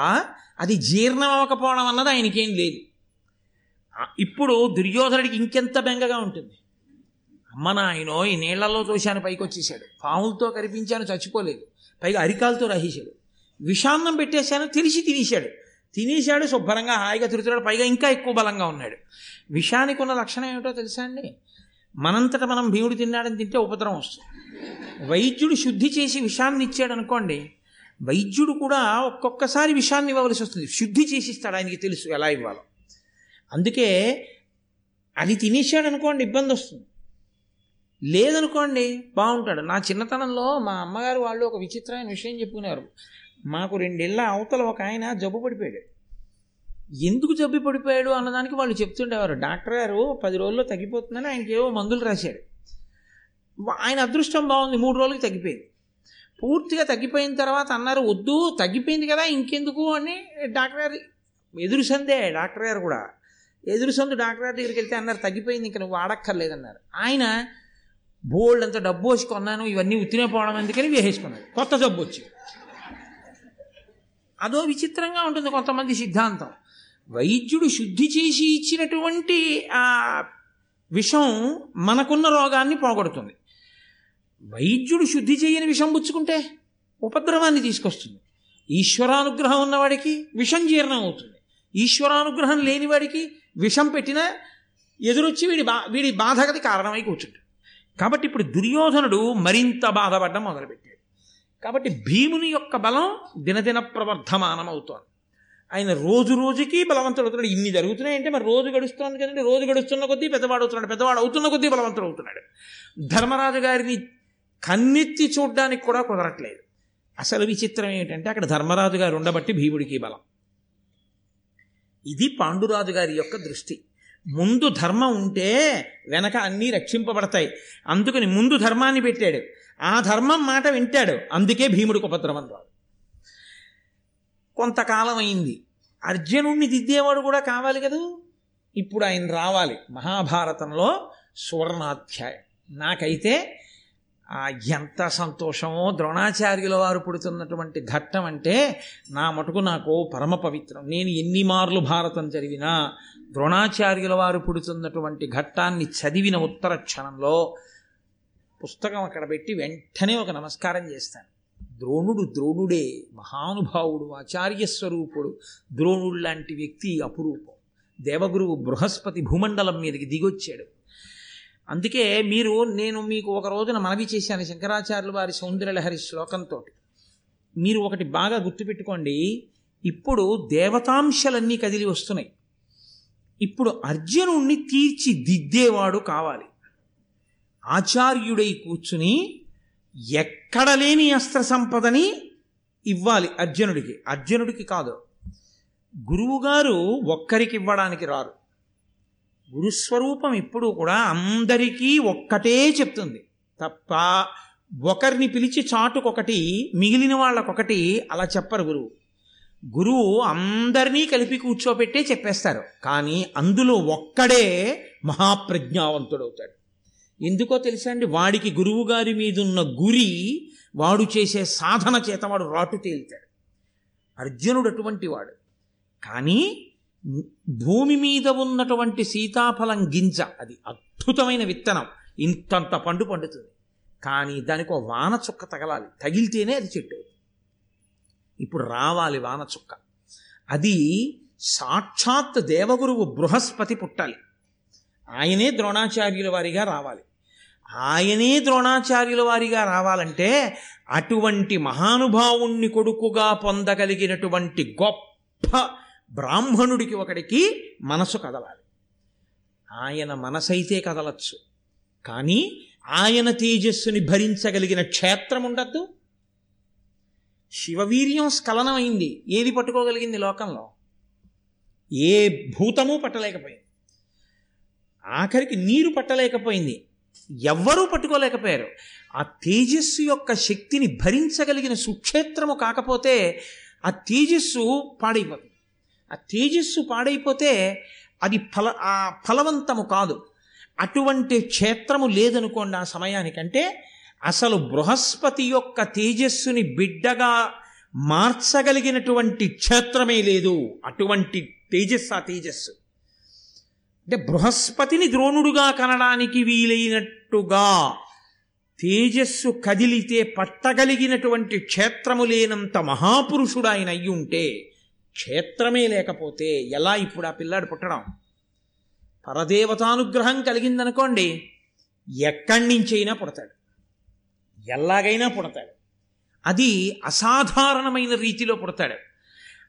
అది జీర్ణం అవ్వకపోవడం అన్నది ఆయనకేం లేదు. ఇప్పుడు దుర్యోధనుడికి ఇంకెంత బెంగగా ఉంటుంది? అమ్మ నాయనో ఈ నీళ్ళలో చూశాను పైకి వచ్చేసాడు పాములతో కనిపించాను చచ్చిపోలేదు. పైగా అరికాలతో రహేశాడు విషాన్నం పెట్టేశాను తెలిసి తినేశాడు. తినేశాడు శుభ్రంగా హాయిగా తిరుగుతున్నాడు పైగా ఇంకా ఎక్కువ బలంగా ఉన్నాడు. విషానికి ఉన్న లక్షణం ఏమిటో తెలుసా అండి? మనంతట మనం భీముడు తిన్నాడని తింటే ఉపద్రవం వస్తుంది. వైద్యుడు శుద్ధి చేసి విషాన్ని ఇచ్చాడు అనుకోండి వైద్యుడు కూడా ఒక్కొక్కసారి విషాన్ని ఇవ్వవలసి వస్తుంది. శుద్ధి చేసి ఇస్తాడు ఆయనకి తెలుసు ఎలా ఇవ్వాలో. అందుకే అది తినేసాడు అనుకోండి ఇబ్బంది వస్తుంది. లేదనుకోండి బాగుంటాడు. నా చిన్నతనంలో మా అమ్మగారు వాళ్ళు ఒక విచిత్రమైన విషయం చెప్పుకున్నారు. మాకు రెండేళ్ళ అవతల ఒక ఆయన జబ్బు పడిపోయాడు. ఎందుకు జబ్బు పడిపోయాడు అన్నదానికి వాళ్ళు చెప్తుండేవారు. డాక్టర్ గారు పది రోజుల్లో తగ్గిపోతుందని ఆయనకి ఏవో మందులు రాశాడు. ఆయన అదృష్టం బాగుంది మూడు రోజులకి తగ్గిపోయింది. పూర్తిగా తగ్గిపోయిన తర్వాత అన్నారు వద్దు తగ్గిపోయింది కదా ఇంకెందుకు? అని డాక్టర్ గారు ఎదురుసందే డాక్టర్ గారు కూడా. ఎదురు సందు డాక్టర్ గారి దగ్గరికి వెళ్తే అన్నారు తగ్గిపోయింది ఇంకా నువ్వు వాడక్కర్లేదన్నారు ఆయన బోల్డ్ అంత డబ్బు వచ్చి కొన్నాను ఇవన్నీ ఉత్తినే పోవడం అందుకని వేసేసుకున్నాడు కొత్త జబ్బు వచ్చి. అదో విచిత్రంగా ఉంటుంది కొంతమంది సిద్ధాంతం. వైద్యుడు శుద్ధి చేసి ఇచ్చినటువంటి ఆ విషం మనకున్న రోగాన్ని పోగొడుతుంది. వైద్యుడు శుద్ధి చేయని విషం పుచ్చుకుంటే ఉపద్రవాన్ని తీసుకొస్తుంది. ఈశ్వరానుగ్రహం ఉన్నవాడికి విషం జీర్ణం అవుతుంది. ఈశ్వరానుగ్రహం లేనివాడికి విషం పెట్టినా ఎదురొచ్చి వీడి బా వీడి బాధగతి కారణమై కూర్చుంటాడు. కాబట్టి ఇప్పుడు దుర్యోధనుడు మరింత బాధపడడం మొదలుపెట్టాడు. కాబట్టి భీముని యొక్క బలం దినదిన ప్రవర్ధమానమవుతోంది. ఆయన రోజు రోజుకి బలవంతుడు అవుతున్నాడు. ఇన్ని జరుగుతున్నాయంటే మరి రోజు గడుస్తుంది కదండి. రోజు గడుస్తున్న కొద్దీ పెద్దవాడు అవుతున్నాడు. పెద్దవాడు అవుతున్న కొద్దీ బలవంతుడు అవుతున్నాడు. ధర్మరాజు గారిని కన్నెత్తి చూడడానికి కూడా కుదరట్లేదు. అసలు విచిత్రం ఏంటంటే అక్కడ ధర్మరాజు గారు ఉండబట్టి భీముడికి బలం. ఇది పాండురాజు గారి యొక్క దృష్టి. ముందు ధర్మం ఉంటే వెనక అన్నీ రక్షింపబడతాయి. అందుకని ముందు ధర్మాన్ని పెట్టాడు. ఆ ధర్మం మాట వింటాడు. అందుకే భీముడికి ఉపద్రవం రాదు. కొంతకాలం అయింది. అర్జునుణ్ణి దిద్దేవాడు కూడా కావాలి కదా. ఇప్పుడు ఆయన రావాలి. మహాభారతంలో సువర్ణాధ్యాయం. నాకైతే ఎంత సంతోషమో ద్రోణాచార్యుల వారు పుడుతున్నటువంటి ఘట్టం అంటే నా మటుకు నాకు పరమ పవిత్రం. నేను ఎన్ని మార్లు భారతం చదివినా ద్రోణాచార్యుల వారు పుడుతున్నటువంటి ఘట్టాన్ని చదివిన ఉత్తర క్షణంలో పుస్తకం అక్కడ పెట్టి వెంటనే ఒక నమస్కారం చేస్తాను. ద్రోణుడు ద్రోణుడే మహానుభావుడు ఆచార్య స్వరూపుడు ద్రోణుడు లాంటి వ్యక్తి అపురూపం. దేవగురువు బృహస్పతి భూమండలం మీదకి దిగొచ్చాడు. అందుకే మీరు నేను మీకు ఒక రోజున మనవి చేశాను శంకరాచార్యులు వారి సౌందర్యలహరి శ్లోకంతో మీరు ఒకటి బాగా గుర్తుపెట్టుకోండి. ఇప్పుడు దేవతాంశలన్నీ కదిలి వస్తున్నాయి. ఇప్పుడు అర్జునుణ్ణి తీర్చిదిద్దేవాడు కావాలి. ఆచార్యుడై కూర్చుని ఎక్కడ లేని అస్త్ర సంపదని ఇవ్వాలి అర్జునుడికి. అర్జునుడికి కాదు. గురువుగారు ఒక్కరికి ఇవ్వడానికి రారు. గురుస్వరూపం ఇప్పుడు కూడా అందరికీ ఒక్కటే చెప్తుంది. తప్ప ఒకరిని పిలిచి చాటుకొకటి మిగిలిన వాళ్ళకొకటి అలా చెప్పరు గురువు. గురువు అందరినీ కలిపి కూర్చోబెట్టే చెప్పేస్తారు. కానీ అందులో ఒక్కడే మహాప్రజ్ఞావంతుడవుతాడు. ఎందుకో తెలుసా అండి వాడికి గురువు గారి గురి వాడు చేసే సాధన చేత వాడు రాటు తేలుతాడు. అర్జునుడు అటువంటి వాడు. కానీ భూమి మీద ఉన్నటువంటి సీతాఫలం గింజ అది అద్భుతమైన విత్తనం. ఇంతంత పండు పండుతుంది. కానీ దానికి ఒక వాన చుక్క తగలాలి. తగిలితేనే అది చెట్టు. ఇప్పుడు రావాలి వాన చుక్క. అది సాక్షాత్ దేవగురువు బృహస్పతి పుట్టాలి. ఆయనే ద్రోణాచార్యుల వారిగా రావాలి. ఆయనే ద్రోణాచార్యుల వారిగా రావాలంటే అటువంటి మహానుభావుణ్ణి కొడుకుగా పొందగలిగినటువంటి గొప్ప బ్రాహ్మణుడికి ఒకడికి మనసు కదలాలి. ఆయన మనసైతే కదలచ్చు. కానీ ఆయన తేజస్సుని భరించగలిగిన క్షేత్రం ఉండద్దు. శివవీర్యం స్ఖలనమైంది. ఏది పట్టుకోగలిగింది లోకంలో? ఏ భూతము పట్టలేకపోయింది. ఆఖరికి నీరు పట్టలేకపోయింది. ఎవ్వరూ పట్టుకోలేకపోయారు. ఆ తేజస్సు యొక్క శక్తిని భరించగలిగిన సుక్షేత్రము కాకపోతే ఆ తేజస్సు పాడైపోతుంది. ఆ తేజస్సు పాడైపోతే అది ఫల ఆ ఫలవంతము కాదు. అటువంటి క్షేత్రము లేదనుకోండి ఆ సమయానికంటే అసలు బృహస్పతి యొక్క తేజస్సుని బిడ్డగా మార్చగలిగినటువంటి క్షేత్రమే లేదు. అటువంటి తేజస్సు ఆ తేజస్సు. అంటే బృహస్పతిని ద్రోణుడుగా కనడానికి వీలైనట్టుగా తేజస్సు కదిలితే పట్టగలిగినటువంటి క్షేత్రము లేనంత మహాపురుషుడు ఆయన అయ్యుంటే ఉంటే క్షేత్రమే లేకపోతే ఎలా ఇప్పుడు ఆ పిల్లాడు పుట్టడం? పరదేవతానుగ్రహం కలిగిందనుకోండి ఎక్కడి నుంచైనా పుడతాడు. ఎలాగైనా పుడతాడు. అది అసాధారణమైన రీతిలో పుడతాడు.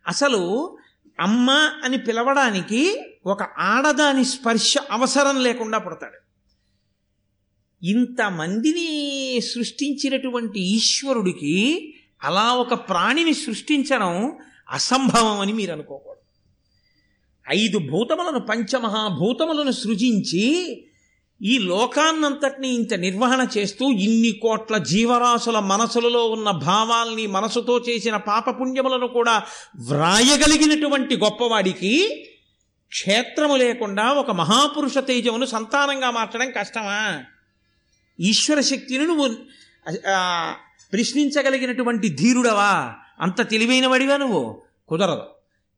అసలు అమ్మ అని పిలవడానికి ఒక ఆడదాని స్పర్శ అవసరం లేకుండా పుడతాడు. ఇంతమందిని సృష్టించినటువంటి ఈశ్వరుడికి అలా ఒక ప్రాణిని సృష్టించడం అసంభవం అని మీరు అనుకోకూడదు ఐదు భూతములను పంచమహాభూతములను సృజించి ఈ లోకాన్నంతటినీ ఇంత నిర్వహణ చేస్తూ ఇన్ని కోట్ల జీవరాశుల మనసులలో ఉన్న భావాల్ని మనసుతో చేసిన పాపపుణ్యములను కూడా వ్రాయగలిగినటువంటి గొప్పవాడికి క్షేత్రము లేకుండా ఒక మహాపురుష తేజమును సంతానంగా మార్చడం కష్టమా? ఈశ్వర శక్తిని నువ్వు ప్రశ్నించగలిగినటువంటి ధీరుడవా? అంత తెలివైన వాడివా నువ్వు? కుదరదు.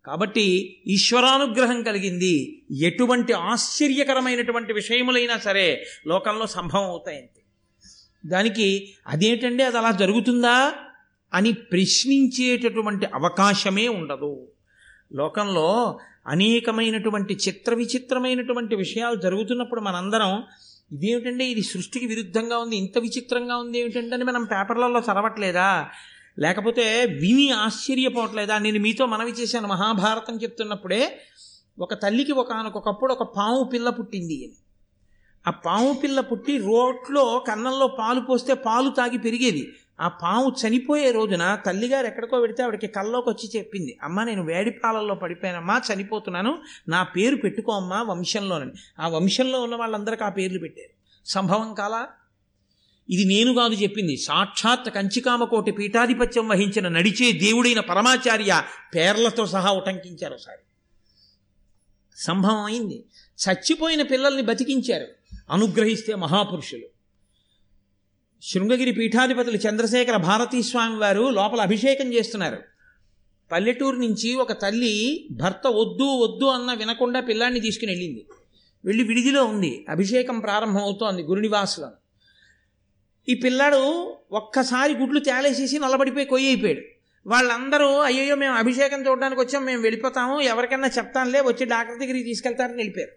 కాబట్టి ఈశ్వరానుగ్రహం కలిగింది. ఎటువంటి ఆశ్చర్యకరమైనటువంటి విషయములైనా సరే లోకంలో సంభవం అవుతాయంతే. దానికి అదేంటండి? అది అలా జరుగుతుందా? అని ప్రశ్నించేటటువంటి అవకాశమే ఉండదు. లోకంలో అనేకమైనటువంటి చిత్ర విచిత్రమైనటువంటి విషయాలు జరుగుతున్నప్పుడు మనందరం ఇదేమిటండి? ఇది సృష్టికి విరుద్ధంగా ఉంది ఇంత విచిత్రంగా ఉంది ఏమిటంటే అని మనం పేపర్లలో చదవట్లేదా? లేకపోతే విని ఆశ్చర్యపోవట్లేదా? నేను మీతో మనవి చేశాను మహాభారతం చెప్తున్నప్పుడే ఒక తల్లికి ఒకనకొకప్పుడు ఒక పాము పిల్ల పుట్టింది అని. ఆ పాము పిల్ల పుట్టి రోట్లో కన్నంలో పాలు పోస్తే పాలు తాగి పెరిగేది. ఆ పాము చనిపోయే రోజున తల్లిగారు ఎక్కడికో పెడితే ఆవిడకి కల్లోకి వచ్చి చెప్పింది అమ్మ నేను వేడి పాలల్లో పడిపోయానమ్మా చనిపోతున్నాను నా పేరు పెట్టుకో అమ్మా వంశంలోనని. ఆ వంశంలో ఉన్న వాళ్ళందరికీ ఆ పేర్లు పెట్టారు. సంభవం కాలా? ఇది నేను కాదు చెప్పింది. సాక్షాత్ కంచికామకోటి పీఠాధిపత్యం వహించిన నడిచే దేవుడైన పరమాచార్య పేర్లతో సహా ఉటంకించారు ఒకసారి. సంభవం అయింది చచ్చిపోయిన పిల్లల్ని బతికించారు. అనుగ్రహిస్తే మహాపురుషులు. శృంగగిరి పీఠాధిపతులు చంద్రశేఖర భారతీ స్వామి వారు లోపల అభిషేకం చేస్తున్నారు. పల్లెటూరు నుంచి ఒక తల్లి భర్త వద్దు వద్దు అన్న వినకుండా పిల్లాన్ని తీసుకుని వెళ్ళింది. వెళ్ళి విడిదిలో ఉంది. అభిషేకం ప్రారంభం అవుతోంది ఈ పిల్లాడు ఒక్కసారి గుడ్లు తేలేసేసి నల్లబడిపోయి కొయ్యి అయిపోయాడు. వాళ్ళందరూ అయ్యో మేము అభిషేకం చూడడానికి వచ్చాం మేము వెళ్ళిపోతాము ఎవరికైనా చెప్తానులే వచ్చి డాక్టర్ దగ్గరికి తీసుకెళ్తారని వెళ్ళిపోయారు.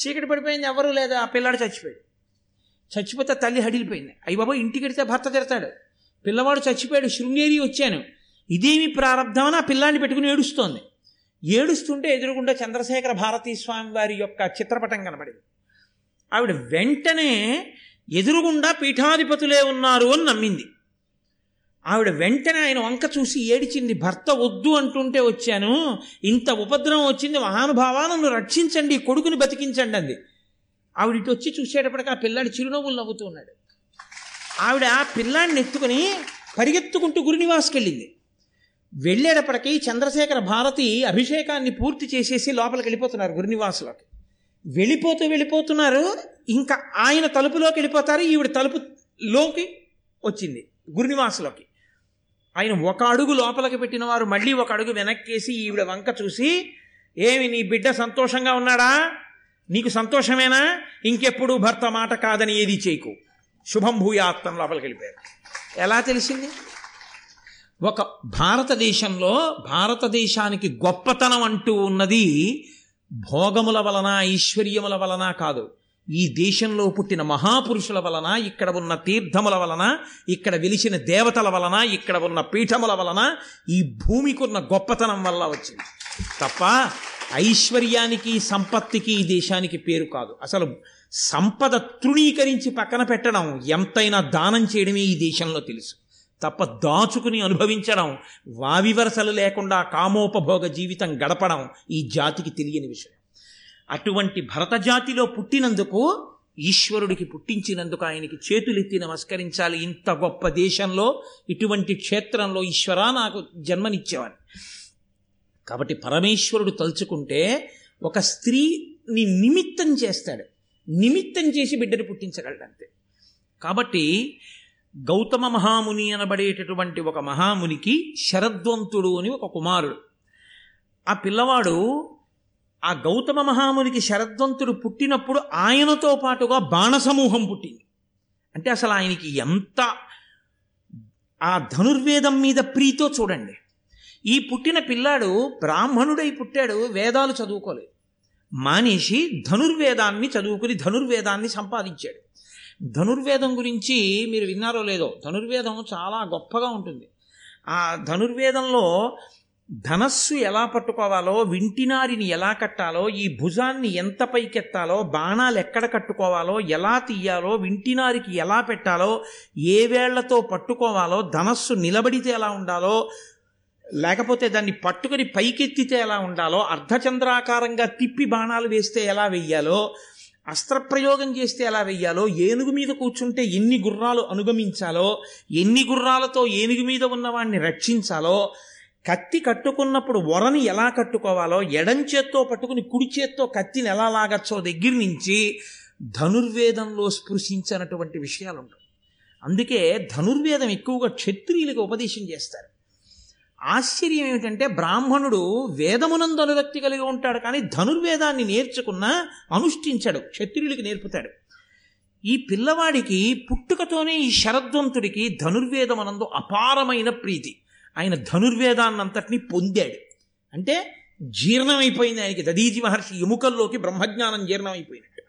చీకటి పడిపోయింది ఎవరు లేదా ఆ పిల్లాడు చచ్చిపోయాడు. చచ్చిపోతే తల్లి హడిలిపోయింది. అయ్యి బాబా ఇంటికి వెడితే భర్త తిడతాడు. పిల్లవాడు చచ్చిపోయాడు శృంగేరి వచ్చాను. ఇదేమి ప్రారంధమని ఆ పిల్లాన్ని పెట్టుకుని ఏడుస్తోంది. ఏడుస్తుంటే ఎదురుగుండా చంద్రశేఖర భారతీ స్వామి వారి యొక్క చిత్రపటం కనబడింది. ఆవిడ వెంటనే ఎదురుగుండా పీఠాధిపతులే ఉన్నారు అని నమ్మింది. ఆవిడ వెంటనే ఆయన వంక చూసి ఏడిచింది భర్త వద్దు అంటుంటే వచ్చాను. ఇంత ఉపద్రవం వచ్చింది మహానుభావా నన్ను రక్షించండి కొడుకుని బతికించండి అంది. ఆవిడ ఇటు వచ్చి చూసేటప్పటికి ఆ పిల్లాడి చిరునవ్వులు నవ్వుతూ ఉన్నాడు. ఆవిడ ఆ పిల్లాడిని ఎత్తుకుని పరిగెత్తుకుంటూ గురునివాస్కి వెళ్ళింది వెళ్ళేటప్పటికీ చంద్రశేఖర భారతి అభిషేకాన్ని పూర్తి చేసేసి లోపలికి వెళ్ళిపోతున్నారు గురునివాసులోకి. వెళ్ళిపోతూ వెళ్ళిపోతున్నారు. ఇంకా ఆయన తలుపులోకి వెళ్ళిపోతారు. ఈవిడ తలుపులోకి వచ్చింది గురునివాసులోకి. ఆయన ఒక అడుగు లోపలికి పెట్టిన వారు మళ్ళీ ఒక అడుగు వెనక్కేసి ఈవిడ వంక చూసి ఏమి నీ బిడ్డ సంతోషంగా ఉన్నాడా? నీకు సంతోషమేనా? ఇంకెప్పుడు భర్త మాట కాదని ఏది చేయకు. శుభం భూయాత్తం లోపలికి వెళ్ళిపోయారు. ఎలా తెలిసింది? ఒక భారతదేశంలో భారతదేశానికి గొప్పతనం అంటూ ఉన్నది భోగముల వలన ఐశ్వర్యముల వలన కాదు. ఈ దేశంలో పుట్టిన మహాపురుషుల వలన ఇక్కడ ఉన్న తీర్థముల వలన ఇక్కడ వెలిసిన దేవతల వలన ఇక్కడ ఉన్న పీఠముల వలన ఈ భూమికున్న గొప్పతనం వల్ల వచ్చింది. తప్ప ఐశ్వర్యానికి సంపత్తికి ఈ దేశానికి పేరు కాదు. అసలు సంపద తృణీకరించి పక్కన పెట్టడం ఎంతైనా దానం చేయడమే ఈ దేశంలో తెలుసు. తప్ప దాచుకుని అనుభవించడం వావివరసలు లేకుండా కామోపభోగ జీవితం గడపడం ఈ జాతికి తెలియని విషయం. అటువంటి భరత జాతిలో పుట్టినందుకు ఈశ్వరుడికి పుట్టించినందుకు ఆయనకి చేతులెత్తి నమస్కరించాలి. ఇంత గొప్ప దేశంలో ఇటువంటి క్షేత్రంలో ఈశ్వరా నాకు జన్మనిచ్చేవాని కాబట్టి పరమేశ్వరుడు తలుచుకుంటే ఒక స్త్రీని నిమిత్తం చేస్తాడు. నిమిత్తం చేసి బిడ్డను పుట్టించగలడంతే కాబట్టి గౌతమ మహాముని అనబడేటటువంటి ఒక మహామునికి శరద్వంతుడు అని ఒక కుమారుడు. ఆ పిల్లవాడు ఆ గౌతమ మహామునికి శరద్వంతుడు పుట్టినప్పుడు ఆయనతో పాటుగా బాణసమూహం పుట్టింది. అంటే అసలు ఆయనకి ఎంత ఆ ధనుర్వేదం మీద ప్రీతో చూడండి. ఈ పుట్టిన పిల్లాడు బ్రాహ్మణుడై పుట్టాడు వేదాలు చదువుకోలేదు. మానేసి ధనుర్వేదాన్ని చదువుకుని ధనుర్వేదాన్ని సంపాదించాడు. ధనుర్వేదం గురించి మీరు విన్నారో లేదో ధనుర్వేదం చాలా గొప్పగా ఉంటుంది. ఆ ధనుర్వేదంలో ధనస్సు ఎలా పట్టుకోవాలో వింటినారిని ఎలా కట్టాలో ఈ భుజాన్ని ఎంత పైకెత్తాలో బాణాలు ఎక్కడ కట్టుకోవాలో ఎలా తీయాలో వింటినారికి ఎలా పెట్టాలో ఏ వేళ్ళతో పట్టుకోవాలో ధనస్సు నిలబడితే ఎలా ఉండాలో లేకపోతే దాన్ని పట్టుకుని పైకెత్తితే ఎలా ఉండాలో అర్ధచంద్రాకారంగా తిప్పి బాణాలు వేస్తే ఎలా వెయ్యాలో అస్త్రప్రయోగం చేస్తే ఎలా వెయ్యాలో? ఏనుగు మీద కూర్చుంటే ఎన్ని గుర్రాలు అనుగమించాలో? ఎన్ని గుర్రాలతో ఏనుగు మీద ఉన్నవాడిని రక్షించాలో? కత్తి కట్టుకున్నప్పుడు వరని ఎలా కట్టుకోవాలో? ఎడం చేత్తో పట్టుకుని కుడి చేత్తో కత్తిని ఎలా లాగచ్చో దగ్గర నుంచి ధనుర్వేదంలో స్పృశించినటువంటి విషయాలు ఉంటాయి. అందుకే ధనుర్వేదం ఎక్కువగా క్షత్రియులకు ఉపదేశం చేస్తారు. ఆశ్చర్యం ఏమిటంటే బ్రాహ్మణుడు వేదమునందు అనురక్తి కలిగి ఉంటాడు కానీ ధనుర్వేదాన్ని నేర్చుకున్న అనుష్ఠించాడు క్షత్రియుడికి నేర్పుతాడు. ఈ పిల్లవాడికి పుట్టుకతోనే ఈ శరద్వంతుడికి ధనుర్వేదమునందు అపారమైన ప్రీతి. ఆయన ధనుర్వేదాన్నంతటినీ పొందాడు. అంటే జీర్ణమైపోయింది ఆయనకి. దదీజి మహర్షి ఎముకల్లోకి బ్రహ్మజ్ఞానం జీర్ణమైపోయినట్టు.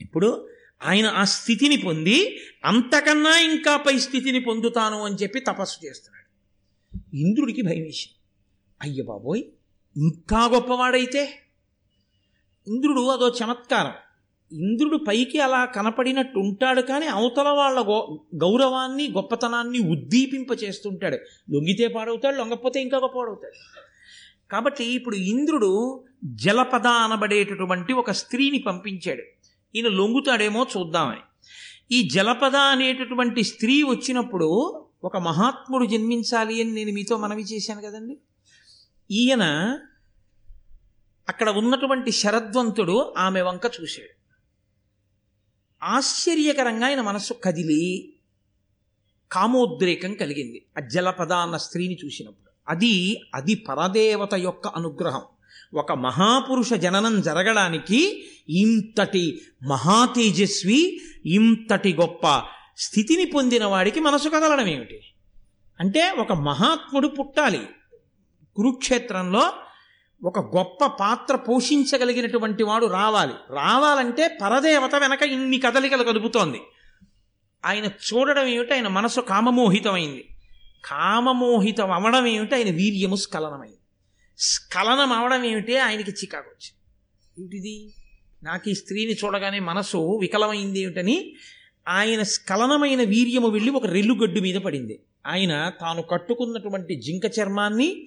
ఇప్పుడు ఆయన ఆ స్థితిని పొంది అంతకన్నా ఇంకా పై స్థితిని పొందుతాను అని చెప్పి తపస్సు చేస్తున్నాడు. ఇంద్రుడికి భయం వేసింది. అయ్య బాబోయ్ ఇంకా గొప్పవాడైతే? ఇంద్రుడు అదో చమత్కారం. ఇంద్రుడు పైకి అలా కనపడినట్టు ఉంటాడు కానీ అవతల వాళ్ళ గో గౌరవాన్ని గొప్పతనాన్ని ఉద్దీపింప చేస్తుంటాడు లొంగితే పాడవుతాడు లొంగకపోతే ఇంకా గొప్పవాడవుతాడు. కాబట్టి ఇప్పుడు ఇంద్రుడు జలపద అనబడేటటువంటి ఒక స్త్రీని పంపించాడు. ఈయన లొంగుతాడేమో చూద్దామని. ఈ జలపద అనేటటువంటి స్త్రీ వచ్చినప్పుడు ఒక మహాత్ముడు జన్మించాలి అని నేను మీతో మనవి చేశాను కదండి. ఈయన అక్కడ ఉన్నటువంటి శరద్వంతుడు ఆమె వంక చూశాడు. ఆశ్చర్యకరంగా ఆయన మనస్సు కదిలి కామోద్రేకం కలిగింది. ఆ జలపద అన్న స్త్రీని చూసినప్పుడు. అది అది పరదేవత యొక్క అనుగ్రహం. ఒక మహాపురుష జననం జరగడానికి ఇంతటి మహాతేజస్వి ఇంతటి గొప్ప స్థితిని పొందిన వాడికి మనసు కదలడం ఏమిటి? అంటే ఒక మహాత్ముడు పుట్టాలి. కురుక్షేత్రంలో ఒక గొప్ప పాత్ర పోషించగలిగినటువంటి వాడు రావాలి. రావాలంటే పరదేవత వెనక ఇన్ని కదలికలు కదుపుతోంది. ఆయన చూడడం ఏమిటి? ఆయన మనసు కామమోహితమైంది. కామమోహితం అవడం ఏమిటి? ఆయన వీర్యము స్ఖలనమైంది. స్ఖలనం అవడం ఏమిటి? ఆయనకి చికాకు వచ్చింది. ఏమిటిది? నాకు ఈ స్త్రీని చూడగానే మనసు వికలమైంది ఏమిటని ఆయన స్ఖలనమైన వీర్యము వెళ్ళి ఒక రెల్లుగడ్డు మీద పడింది. ఆయన తాను కట్టుకున్నటువంటి జింక చర్మాన్ని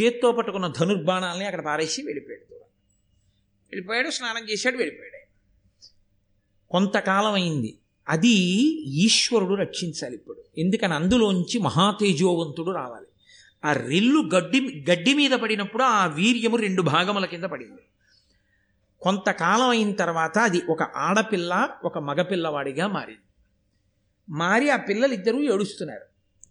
చేత్తో పట్టుకున్న ధనుర్బాణాలని అక్కడ పారేసి వెళ్ళిపోయాడు. వెళ్ళిపోయాడు స్నానం చేశాడు వెళ్ళిపోయాడు. కొంతకాలం అయింది అది ఈశ్వరుడు రక్షించాలి ఇప్పుడు. ఎందుకని? అందులోంచి మహాతేజోవంతుడు రావాలి. ఆ రెల్లు గడ్డి గడ్డి మీద పడినప్పుడు ఆ వీర్యము రెండు భాగముల కింద పడింది. కొంతకాలం అయిన తర్వాత అది ఒక ఆడపిల్ల ఒక మగపిల్లవాడిగా మారింది. మారి ఆ పిల్లలు ఇద్దరూ ఏడుస్తున్నారు.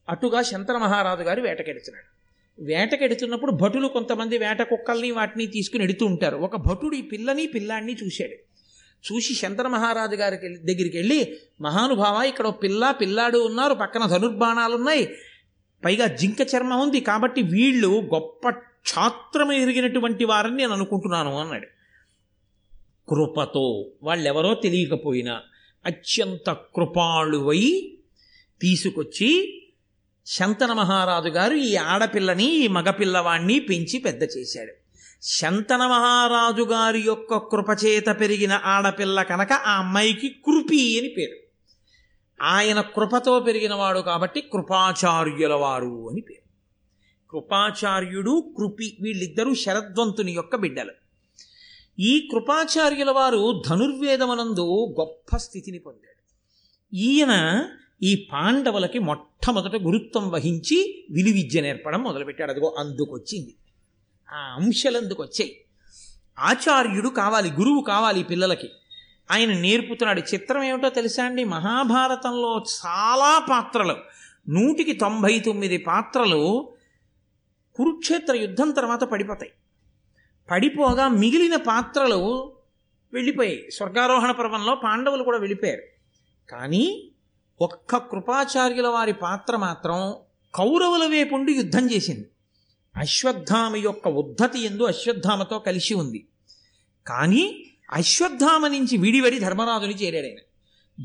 అటుగా శంతన మహారాజు గారు వేటకెడుతున్నాడు. వేటకెడుతున్నప్పుడు భటులు కొంతమంది వేట కుక్కల్ని వాటిని తీసుకుని ఎడుతూ ఉంటారు. ఒక భటుడు ఈ పిల్లని పిల్లాడిని చూశాడు. చూసి శంతన మహారాజు గారికి దగ్గరికి వెళ్ళి మహానుభావ ఇక్కడ ఒక పిల్ల పిల్లాడు ఉన్నారు. పక్కన ధనుర్బాణాలు ఉన్నాయి పైగా జింక చర్మం ఉంది కాబట్టి వీళ్ళు గొప్ప క్షాత్రం ఎరిగినటువంటి వారని నేను అనుకుంటున్నాను అన్నాడు. కృపతో వాళ్ళెవరో తెలియకపోయినా అత్యంత కృపాళువై తీసుకొచ్చి శంతన మహారాజు గారు ఈ ఆడపిల్లని ఈ మగపిల్లవాణ్ణి పెంచి పెద్ద చేశాడు. శంతన మహారాజు గారి యొక్క కృపచేత పెరిగిన ఆడపిల్ల కనుక ఆ అమ్మాయికి కృపి అని పేరు. ఆయన కృపతో పెరిగినవాడు కాబట్టి కృపాచార్యుల వారు అని పేరు. కృపాచార్యుడు కృపి వీళ్ళిద్దరూ శరద్వంతుని యొక్క బిడ్డలు. ఈ కృపాచార్యుల వారు ధనుర్వేదమనందు గొప్ప స్థితిని పొందాడు ఈయన ఈ పాండవులకి మొట్టమొదట గురుత్వం వహించి విలువిద్య నేర్పడం మొదలుపెట్టాడు. అదిగో అందుకొచ్చింది. ఆ అంశాలు వచ్చాయి ఆచార్యుడు కావాలి గురువు కావాలి పిల్లలకి. ఆయన నేర్పుతున్నాడు. చిత్రం ఏమిటో తెలుసా అండి? మహాభారతంలో చాలా పాత్రలు. నూటికి తొంభై తొమ్మిది పాత్రలు కురుక్షేత్ర యుద్ధం తర్వాత పడిపోతాయి. పడిపోగా మిగిలిన పాత్రలు వెళ్ళిపోయాయి. స్వర్గారోహణ పర్వంలో పాండవులు కూడా వెళ్ళిపోయారు. కానీ ఒక్క కృపాచార్యుల వారి పాత్ర మాత్రం కౌరవుల వేపుండి యుద్ధం చేసింది. అశ్వత్థామ యొక్క ఉద్ధతి ఎందు అశ్వత్థామతో కలిసి ఉంది. కానీ అశ్వత్థామ నుంచి విడివడి ధర్మరాజుని చేరాడు ఆయన.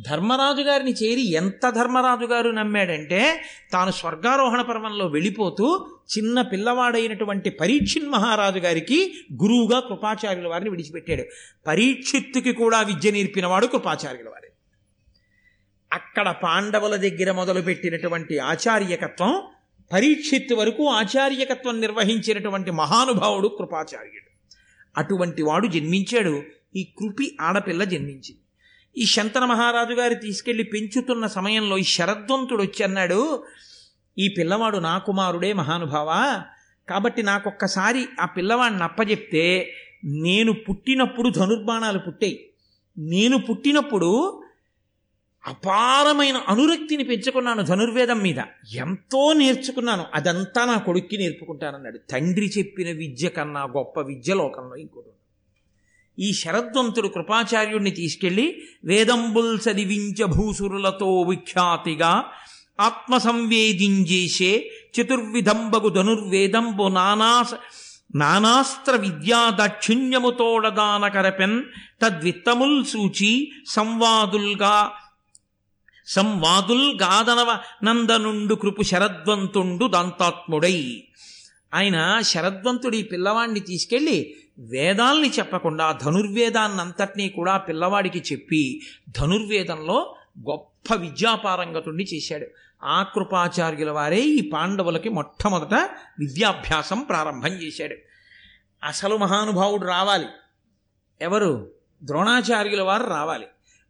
ధర్మరాజు గారిని చేరి ఎంత ధర్మరాజు గారు నమ్మాడంటే తాను స్వర్గారోహణ పర్వంలో వెళ్ళిపోతూ చిన్న పిల్లవాడైనటువంటి పరీక్షిన్ మహారాజు గారికి గురువుగా కృపాచార్యుల వారిని విడిచిపెట్టాడు. పరీక్షిత్తుకి కూడా విద్య నేర్పినవాడు కృపాచార్యుల వారి. అక్కడ పాండవుల దగ్గర మొదలుపెట్టినటువంటి ఆచార్యకత్వం పరీక్షిత్తు వరకు ఆచార్యకత్వం నిర్వహించినటువంటి మహానుభావుడు కృపాచార్యుడు. అటువంటి వాడు జన్మించాడు. ఈ కృపి ఆడపిల్ల జన్మించింది. ఈ శంతన మహారాజు గారి తీసుకెళ్ళి పెంచుతున్న సమయంలో ఈ శరద్వంతుడు వచ్చి అన్నాడు ఈ పిల్లవాడు నా కుమారుడే మహానుభావ. కాబట్టి నాకొక్కసారి ఆ పిల్లవాడిని అప్పచెప్తే నేను పుట్టినప్పుడు ధనుర్బాణాలు పుట్టాయి. నేను పుట్టినప్పుడు అపారమైన అనురక్తిని పెంచుకున్నాను ధనుర్వేదం మీద. ఎంతో నేర్చుకున్నాను. అదంతా నా కొడుక్కి నేర్పుకుంటానన్నాడు. తండ్రి చెప్పిన విద్య కన్నా గొప్ప విద్య లోకంలో ఇంకోటి ఈ శరద్వంతుడు కృపాచార్యుడిని తీసుకెళ్ళి వేదంబుల్ సదివించ భూసురులతో విఖ్యాతిగా ఆత్మ సంవేదించేసే చతుర్విధంబగు ధనుర్వేదంబు నానా నానాస్త్ర విద్యా దాక్షిణ్యముతోడదాన కరపెన్ తద్విత్తముల్ సూచి సంవాదుల్గా సంవాదుల్ గాదనవ నందనుండు కృపు శరద్వంతుండు దంతాత్ముడై. ఆయన శరద్వంతుడి పిల్లవాణ్ణి తీసుకెళ్ళి వేదాల్ని చెప్పకుండా ధనుర్వేదాన్నంతటినీ కూడా పిల్లవాడికి చెప్పి ధనుర్వేదంలో గొప్ప విద్యాపారంగతుణ్ణి చేశాడు. ఆ కృపాచార్యుల వారే ఈ పాండవులకి మొట్టమొదట విద్యాభ్యాసం ప్రారంభం చేశాడు. అసలు మహానుభావుడు రావాలి. ఎవరు? ద్రోణాచార్యుల వారు రావాలి.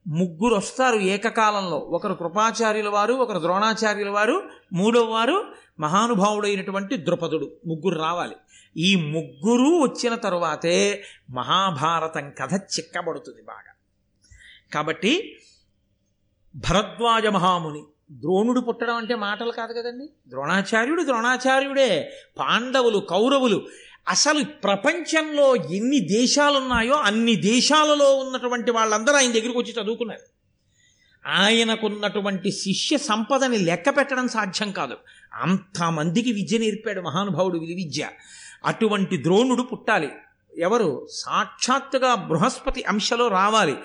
ముగ్గురు వస్తారు ఏకకాలంలో. ఒకరు కృపాచార్యుల వారు ఒకరు ద్రోణాచార్యుల వారు మూడవ వారు మహానుభావుడైనటువంటి ద్రుపదుడు. ముగ్గురు రావాలి. ఈ ముగ్గురు వచ్చిన తరువాతే మహాభారతం కథ చిక్కబడుతుంది బాగా. కాబట్టి భరద్వాజ మహాముని ద్రోణుడు పుట్టడం అంటే మాటలు కాదు కదండి? ద్రోణాచార్యుడు ద్రోణాచార్యుడే పాండవులు కౌరవులు. అసలు ప్రపంచంలో ఎన్ని దేశాలున్నాయో అన్ని దేశాలలో ఉన్నటువంటి వాళ్ళందరూ ఆయన దగ్గరికి వచ్చి చదువుకున్నారు. ఆయనకున్నటువంటి శిష్య సంపదని లెక్క పెట్టడం సాధ్యం కాదు. అంతమందికి విద్య నేర్పాడు మహానుభావుడు విలువిద్య. విద్య అటువంటి ద్రోణుడు పుట్టాలి. ఎవరు? సాక్షాత్తుగా బృహస్పతి అంశలో రావాలి.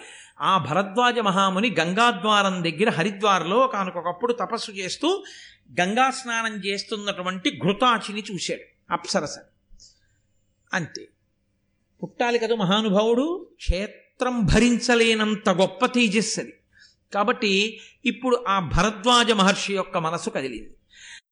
ఆ భరద్వాజ మహాముని గంగాద్వారం దగ్గర హరిద్వార్లో కానుకొకప్పుడు తపస్సు చేస్తూ గంగా స్నానం చేస్తున్నటువంటి ఘృతాచిని చూశాడు. అప్సరస. అంతే. పుట్టాలి కదా మహానుభావుడు? క్షేత్రం భరించలేనంత గొప్ప తేజస్సు అది కాబట్టి ఇప్పుడు ఆ భరద్వాజ మహర్షి యొక్క మనసు కదిలింది.